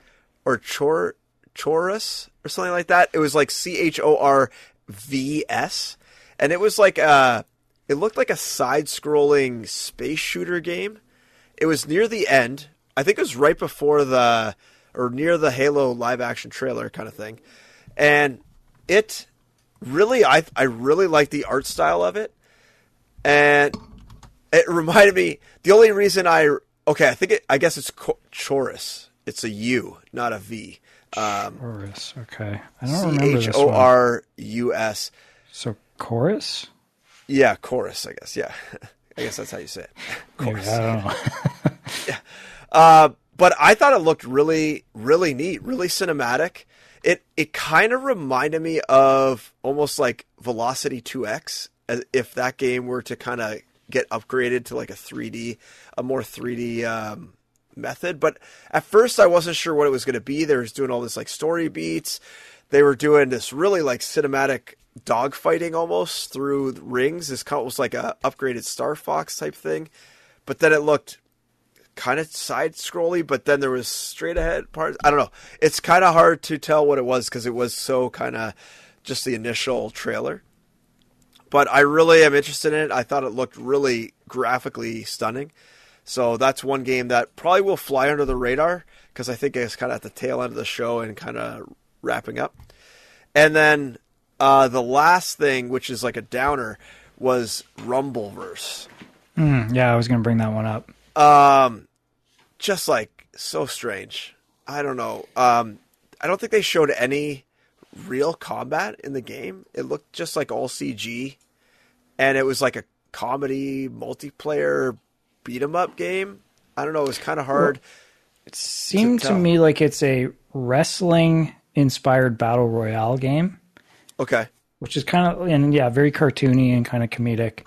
Speaker 3: or Chor Chorus or something like that. It was like C H O R V S, and it was like uh it looked like a side-scrolling space shooter game. It was near the end. I think it was right before the or near the Halo live action trailer kind of thing. And it really I I really like the art style of it. And it reminded me the only reason I okay, I think it I guess it's Chorus. It's a U, not a V. Um
Speaker 2: Chorus. Okay. I don't
Speaker 3: C H O. R U S.
Speaker 2: So chorus?
Speaker 3: Yeah, chorus, I guess. Yeah. I guess that's how you say it.
Speaker 2: Maybe,
Speaker 3: Chorus.
Speaker 2: I don't know.
Speaker 3: Uh, but I thought it looked really, really neat, really cinematic. It it kind of reminded me of almost like Velocity 2X, as if that game were to kind of get upgraded to like a 3D, a more 3D um, method. But at first, I wasn't sure what it was going to be. They were doing all this like story beats. They were doing this really like cinematic dogfighting almost through rings. This kind of was like a upgraded Star Fox type thing. But then it looked kind of side scrolly, but then there was straight ahead parts. I don't know. It's kind of hard to tell what it was because it was so kind of just the initial trailer. But I really am interested in it. I thought it looked really graphically stunning. So that's one game that probably will fly under the radar because I think it's kind of at the tail end of the show and kind of wrapping up. And then uh, the last thing, which is like a downer, was Rumbleverse.
Speaker 2: Hmm, yeah, I was going to bring that one up.
Speaker 3: Um, just like so strange. I don't know. Um, I don't think they showed any real combat in the game. It looked just like all CG, and it was like a comedy multiplayer beat 'em up game. I don't know. It was kind of hard.
Speaker 2: It seemed to
Speaker 3: tell.
Speaker 2: me like it's a wrestling inspired battle royale game.
Speaker 3: Okay.
Speaker 2: which is kind of and yeah, very cartoony and kind of comedic.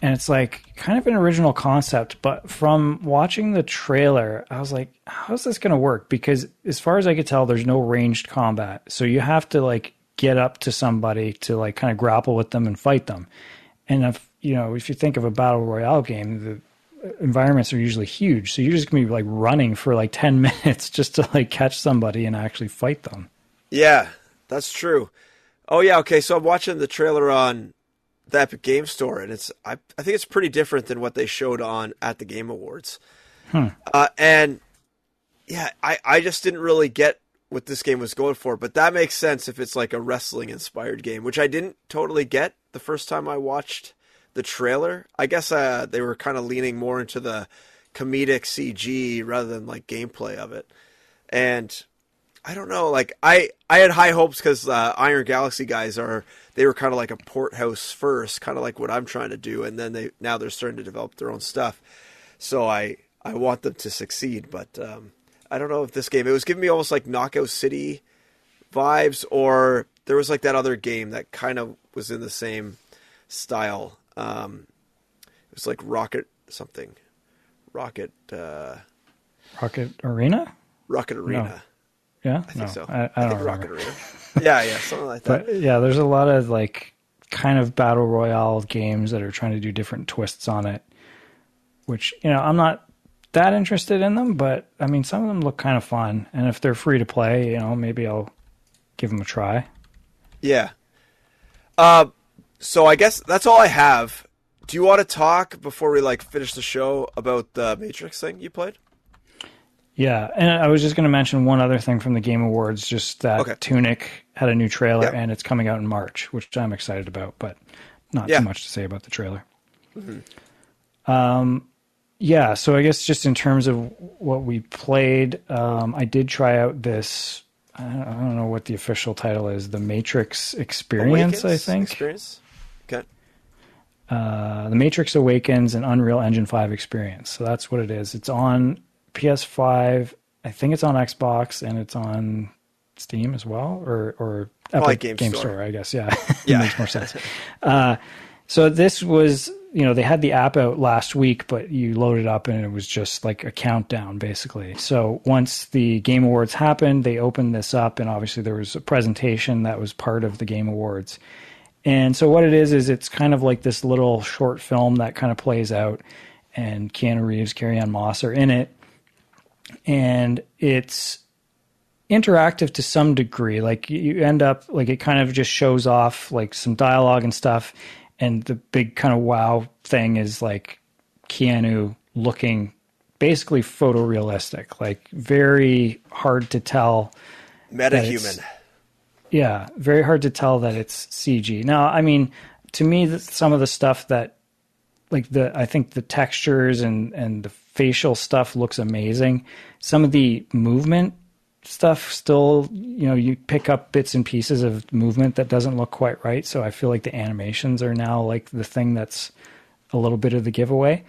Speaker 2: And it's like kind of an original concept, but from watching the trailer, I was like, how's this going to work? Because as far as I could tell, there's no ranged combat. So you have to like get up to somebody to like kind of grapple with them and fight them. And if, you know, if you think of a battle royale game, the environments are usually huge. So you're just going to be like running for like 10 minutes just to like catch somebody and actually fight them.
Speaker 3: Yeah, that's true. Oh yeah, okay. So I'm watching the trailer on the Epic Game Store, and it's I, I think it's pretty different than what they showed on at the Game Awards. Uh, and yeah, I I just didn't really get what this game was going for, but that makes sense if it's like a wrestling inspired game, which I didn't totally get the first time I watched the trailer. I guess uh, they were kind of leaning more into the comedic CG rather than like gameplay of it, and I don't know. Like I, I had high hopes because uh, Iron Galaxy guys are they were kind of like a port house first, kind of like what I'm trying to do, and then they now they're starting to develop their own stuff. So I, I want them to succeed, but um, I don't know if this game. It was giving me almost like Knockout City vibes, or there was like that other game that kind of was in the same style. Um, it was like Rocket something, Rocket uh,
Speaker 2: Rocket Arena.
Speaker 3: Rocket Arena.
Speaker 2: Yeah,
Speaker 3: I think
Speaker 2: no,
Speaker 3: so.
Speaker 2: I, I
Speaker 3: I
Speaker 2: don't
Speaker 3: think. Rocket Arena. yeah, yeah, something like that.
Speaker 2: But yeah, there's a lot of like kind of battle royale games that are trying to do different twists on it, which you know I'm not that interested in them, but I mean some of them look kind of fun, and if they're free to play, you know maybe I'll give them a try.
Speaker 3: Yeah. Uh, so I guess that's all I have. Do you want to talk before we like finish the show about the Matrix thing you played?
Speaker 2: Yeah, and I was just going to mention one other thing from the Game Awards, just that
Speaker 3: Okay.
Speaker 2: Tunic had a new trailer
Speaker 3: Yep.
Speaker 2: and it's coming out in March, which I'm excited about, but not
Speaker 3: Yeah. Mm-hmm.
Speaker 2: too much to say about the trailer. Um, yeah, so I guess just in terms of what we played, um, I did try out this. I don't, I don't know what the official title is, the Matrix Experience, I think.
Speaker 3: Experience. Okay.
Speaker 2: Uh, the Matrix Awakens and Unreal Engine 5 experience. So that's what it is. It's on PS5. I think it's on Xbox and it's on Steam as well, or or Epic
Speaker 3: Game
Speaker 2: Game,
Speaker 3: Store.
Speaker 2: Store. I guess. Yeah,
Speaker 3: Yeah.
Speaker 2: makes more sense. Uh, so this was, you know, they had the app out last week, but you load it up and it was just like a countdown, basically. So once the Game Awards happened, they opened this up, and obviously there was a presentation that was part of the Game Awards. And so what it is is it's kind of like this little short film that kind of plays out, and Keanu Reeves, Carrie Ann Moss are in it, and it's interactive to some degree. Like you end up like it kind of just shows off like some dialogue and stuff, and the big kind of wow thing is like Keanu looking basically photorealistic, like very hard to tell
Speaker 3: Metahuman.
Speaker 2: yeah, very hard to tell that it's CG. Now, I mean, to me, some of the stuff that, like the, I think the textures and and the facial stuff looks amazing. Some of the movement stuff still, you know, you pick up bits and pieces of movement that doesn't look quite right. So I feel like the animations are now like the thing that's a little bit of the giveaway.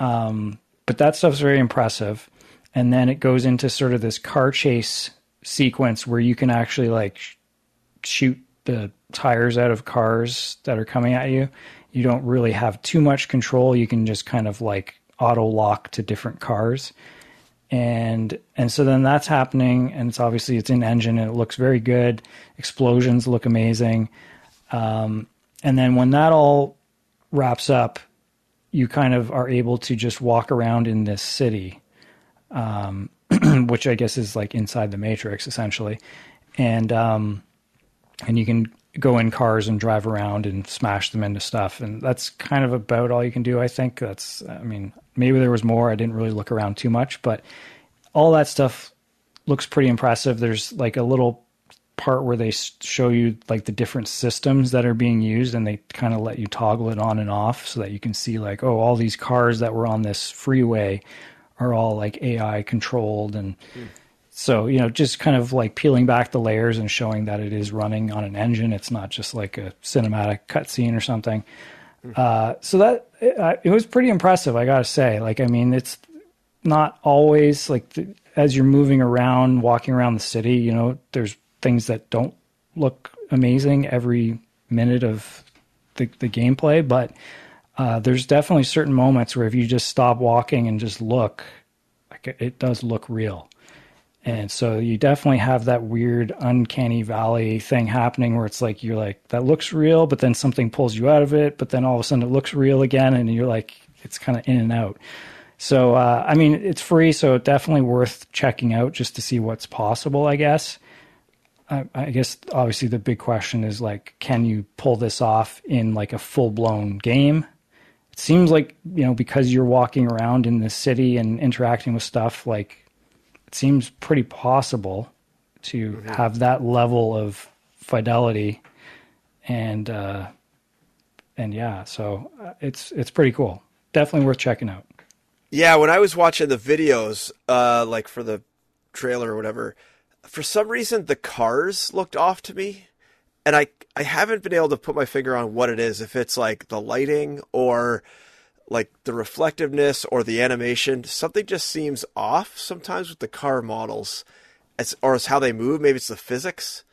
Speaker 2: Um, but that stuff's very impressive. And then it goes into sort of this car chase sequence where you can actually like sh- shoot the tires out of cars that are coming at you. You don't really have too much control. You can just kind of like auto lock to different cars. And and so then that's happening and it's obviously it's in engine and it looks very good. Explosions look amazing. Um, and then when that all wraps up, you kind of are able to just walk around in this city, um, which I guess is like inside the Matrix essentially, and um, and you can go in cars and drive around and smash them into stuff, and that's kind of about all you can do. I think that's. I mean, maybe there was more. I didn't really look around too much, but all that stuff looks pretty impressive. There's like a little part where they show you like the different systems that are being used and they kind of let you toggle it on and off so that you can see like oh all these cars that were on this freeway are all like AI controlled and hmm. so you know just kind of like peeling back the layers and showing that it is running on an engine it's not just like a cinematic cutscene or something uh, so that it, it was pretty impressive I gotta say like I mean it's not always like the, as you're moving around, walking around the city, you know, there's things that don't look amazing every minute of the, the gameplay, but uh, there's definitely certain moments where if you just stop walking and just look, like it, it does look real. And so you definitely have that weird uncanny valley thing happening where it's like you're like that looks real, but then something pulls you out of it, but then all of a sudden it looks real again, and you're like it's kind of in and out. So uh, I mean, it's free, so definitely worth checking out just to see what's possible. I guess. I, I guess obviously the big question is like, can you pull this off in like a full blown game? It seems like you know because you're walking around in the city and interacting with stuff, like it seems pretty possible to have that level of fidelity and uh, and yeah, so uh, it's it's pretty cool. Definitely worth checking out.
Speaker 3: Yeah, when I was watching the videos, uh, like for the trailer or whatever, for some reason the cars looked off to me, and I I haven't been able to put my finger on what it is. If it's like the lighting or like the reflectiveness or the animation, something just seems off sometimes with the car models, as or as how they move. Maybe it's the physics.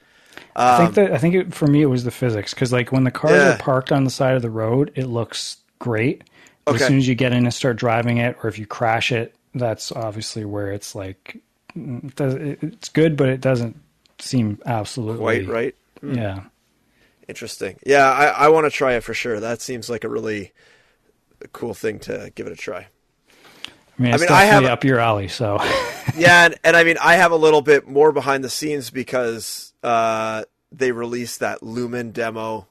Speaker 2: I think that I think it, for me it was the physics because like when the cars
Speaker 3: Yeah.
Speaker 2: are parked on the side of the road, it looks great. But
Speaker 3: Okay.
Speaker 2: As soon as you get in and start driving it, or if you crash it, that's obviously where it's like mm, it does, it, it's good, but it doesn't seem absolutely
Speaker 3: Quite right.
Speaker 2: Yeah,
Speaker 3: Interesting. Yeah, I, I want to try it for sure. That seems like a really cool thing to give it a try.
Speaker 2: I mean, it's
Speaker 3: mean, I have-
Speaker 2: up your alley. So
Speaker 3: yeah, and, and I mean, I have a little bit more behind the scenes because uh, they released that Lumen demo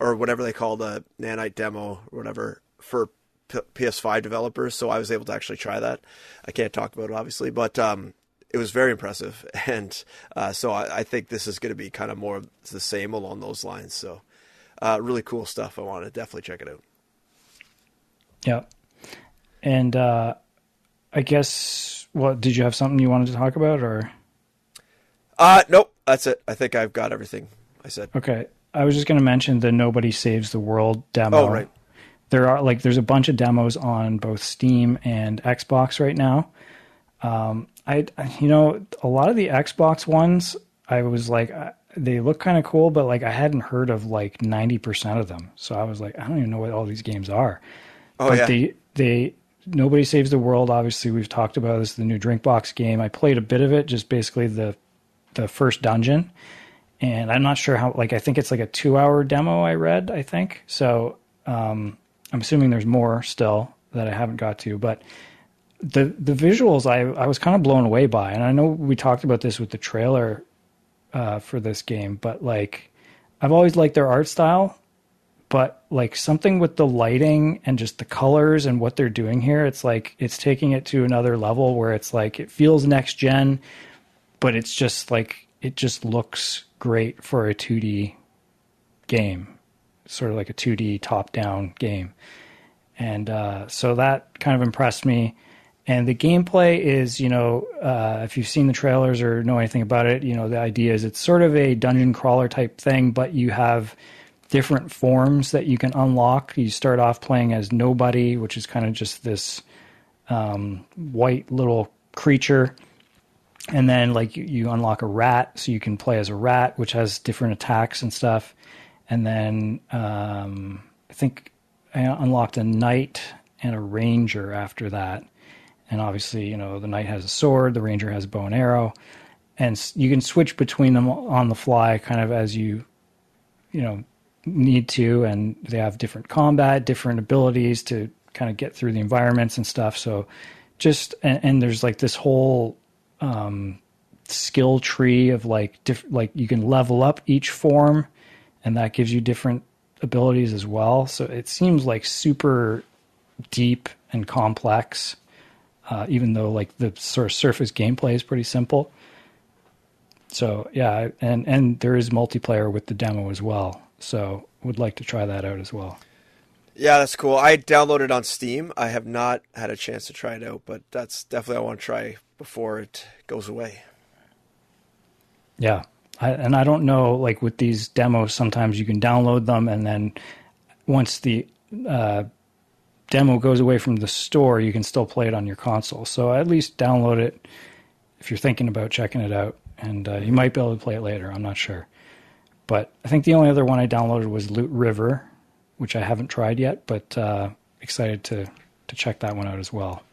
Speaker 3: or whatever they call the Nanite demo or whatever for P- PS5 developers. So I was able to actually try that. I can't talk about it obviously, but um, it was very impressive, and uh, so I, I think this is going to be kind of more the same along those lines. So uh, really cool stuff. I want to definitely check it out.
Speaker 2: Yeah, and uh, I guess what did you have something you wanted to talk about or?
Speaker 3: Uh, nope, that's it. I think I've got everything I said.
Speaker 2: Okay. I was just going to mention the Nobody Saves the World demo.
Speaker 3: Oh, right.
Speaker 2: There are like there's a bunch of demos on both Steam and Xbox right now. Um, I you know a lot of the Xbox ones I was like I- they look kind of cool, but like I hadn't heard of like ninety percent of them, so I was like I don't even know what all these games are.
Speaker 3: Oh
Speaker 2: but
Speaker 3: yeah,
Speaker 2: they they Nobody Saves the World. Obviously, we've talked about this. The new Drinkbox game. I played a bit of it, just basically the the first dungeon, and I'm not sure how. Like, I think it's like a two hour demo. I read. I think so. Um, I'm assuming there's more still that I haven't got to, but the the visuals I I was kind of blown away by, and I know we talked about this with the trailer uh, for this game, but like I've always liked their art style, but like something with the lighting and just the colors and what they're doing here, it's like it's taking it to another level where it's like it feels next gen, but it's just like it just looks great for a 2D game, sort of like a 2D top down game. And uh, so that kind of impressed me. And the gameplay is, you know, uh, if you've seen the trailers or know anything about it, you know, the idea is it's sort of a dungeon crawler type thing, but you have different forms that you can unlock. You start off playing as Nobody, which is kind of just this um, white little creature. And then, like, you, unlock a rat, so you can play as a rat, which has different attacks and stuff. And then um, I think I unlocked a knight and a ranger after that. And obviously, you know, the knight has a sword, the ranger has a bow and arrow. And you can switch between them on the fly kind of as you, you know, need to. And they have different combat, different abilities to kind of get through the environments and stuff. So just, and, and there's like this whole um, skill tree of like, diff- like you can level up each form and that gives you different abilities as well. So it seems like super deep and complex, uh, even though like the sort of surface gameplay is pretty simple. So yeah, and and there is multiplayer with the demo as well. So would like to try that out as well.
Speaker 3: yeah, that's cool. I downloaded on Steam. I have not had a chance to try it out, but that's definitely I want to try before it goes away.
Speaker 2: Yeah. I, and I don't know, like with these demos, sometimes you can download them, and then once the uh, demo goes away from the store, you can still play it on your console. So at least download it if you're thinking about checking it out, and uh, you might be able to play it later. I'm not sure. But I think the only other one I downloaded was Loot River, which I haven't tried yet, but uh, excited to, to check that one out as well.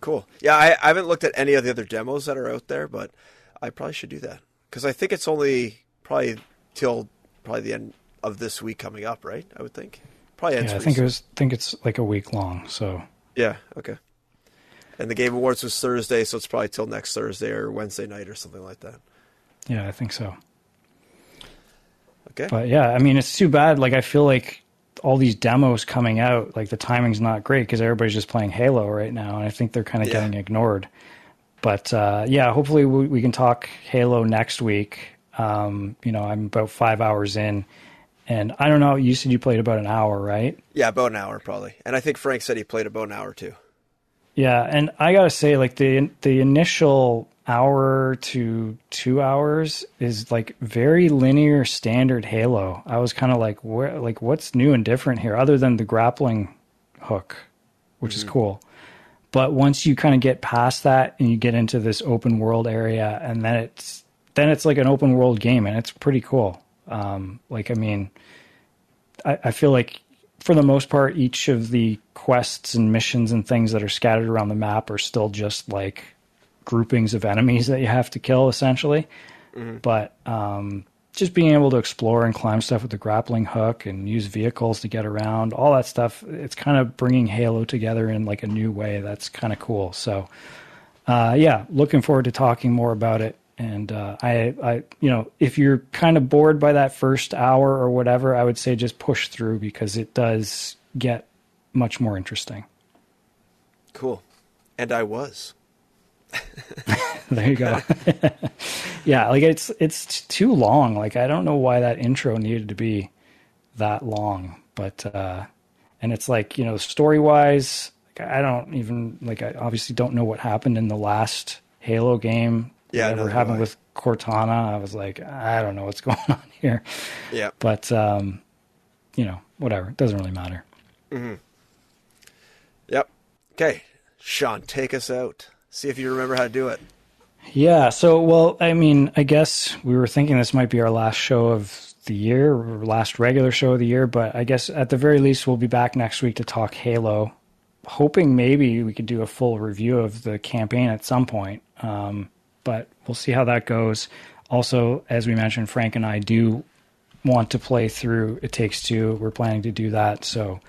Speaker 3: Cool. Yeah, I, I haven't looked at any of the other demos that are out there, but I probably should do that because I think it's only probably till probably the end of this week coming up, right? I would think. Probably ends
Speaker 2: Yeah, I think it was think it's like a week long. So
Speaker 3: Yeah. Okay. And the Game Awards was Thursday, so it's probably till next Thursday or Wednesday night or something like that.
Speaker 2: yeah, I think so.
Speaker 3: Okay.
Speaker 2: But yeah, I mean, it's too bad. Like, I feel like all these demos coming out, like the timing's not great because everybody's just playing Halo right now, and I think they're kind of
Speaker 3: Yeah.
Speaker 2: getting ignored. But uh, yeah, hopefully we, we can talk Halo next week. Um, you know, I'm about five hours in, and I don't know. You said you played about an hour, right?
Speaker 3: yeah, about an hour probably. And I think Frank said he played about an hour too.
Speaker 2: Yeah, and I gotta say, like the the initial hour to two hours is like very linear, standard Halo. I was kind of like, where, like what's new and different here, other than the grappling hook, which is cool. But once you kind of get past that and you get into this open world area, and then it's then it's like an open world game, and it's pretty cool. Um, like, I mean, I, I feel like for the most part, each of the quests and missions and things that are scattered around the map are still just like groupings of enemies that you have to kill, essentially. Mm-hmm. But um, just being able to explore and climb stuff with the grappling hook and use vehicles to get around, all that stuff, it's kind of bringing Halo together in like a new way. That's kind of cool. So, uh, yeah, looking forward to talking more about it. And uh, I, I, you know, if you're kind of bored by that first hour or whatever, I would say just push through because it does get much more interesting.
Speaker 3: Cool. And I was.
Speaker 2: there you go. yeah, like it's it's too long. Like I don't know why that intro needed to be that long, but uh and it's like, you know, story-wise, I don't even like I obviously don't know what happened in the last Halo game.
Speaker 3: Yeah,
Speaker 2: we're with Cortana. I was like, I don't know what's going on here.
Speaker 3: Yeah,
Speaker 2: but um, you know, whatever. It doesn't really matter.
Speaker 3: Mm-hmm. Yep. Okay, Sean, take us out. See if you remember how to do it.
Speaker 2: Yeah. So, well, I mean, I guess we were thinking this might be our last show of the year, or last regular show of the year, but I guess at the very least, we'll be back next week to talk Halo. Hoping maybe we could do a full review of the campaign at some point. Um, but we'll see how that goes. Also, as we mentioned, Frank and I do want to play through It Takes Two. We're planning to do that. So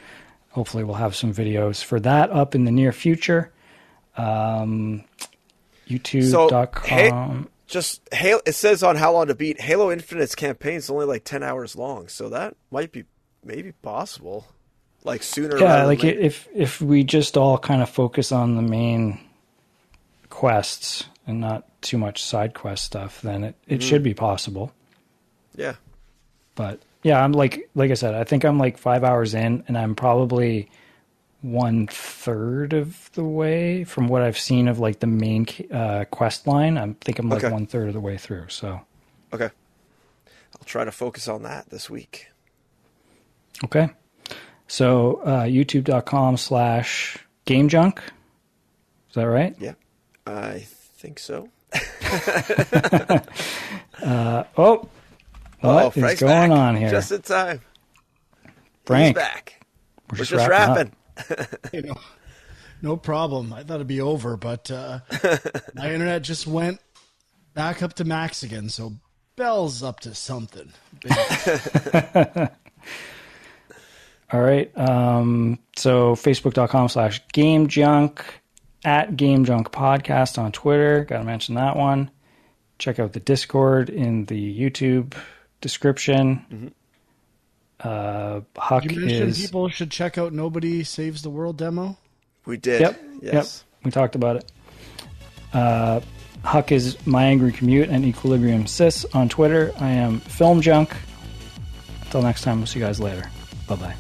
Speaker 2: hopefully, we'll have some videos for that up in the near future. Um, YouTube.com. So, hey,
Speaker 3: just Halo, it says on How Long to Beat, Halo Infinite's campaign is only like 10 hours long. So that might be maybe possible. Like sooner.
Speaker 2: Yeah, like if if we just all kind of focus on the main quests and not too much side quest stuff, then it, it mm. should be possible.
Speaker 3: Yeah.
Speaker 2: But yeah, I'm like like I said, I think I'm like five hours in, and I'm probably one third of the way from what I've seen of like the main uh, quest line. I think I'm like okay. one third of the way through. So,
Speaker 3: okay, I'll try to focus on that this week.
Speaker 2: Okay, so uh, YouTube.com slash Game Junk. Is that right?
Speaker 3: Yeah, I think so.
Speaker 2: uh, oh, what oh, is going
Speaker 3: back.
Speaker 2: on here?
Speaker 3: Just in time.
Speaker 2: Frank,
Speaker 3: He's back.
Speaker 2: We're, We're just, wrapping.
Speaker 1: you know, no problem. I thought it'd be over, but uh, my internet just went back up to max again. So Bell's up to something.
Speaker 2: All right. Um, so facebook.com slash game junk at game junk podcast on Twitter. Got to mention that one. Check out the Discord in the YouTube description. Mm-hmm. Uh, Huck
Speaker 1: you mentioned
Speaker 2: is
Speaker 1: people should check out Nobody Saves the World demo.
Speaker 3: We did.
Speaker 2: Yep.
Speaker 3: Yes.
Speaker 2: Yep. We talked about it. Uh, Huck is my angry commute and Equilibrium Sis on Twitter. I am Film Junk. Until next time, we'll see you guys later. Bye bye.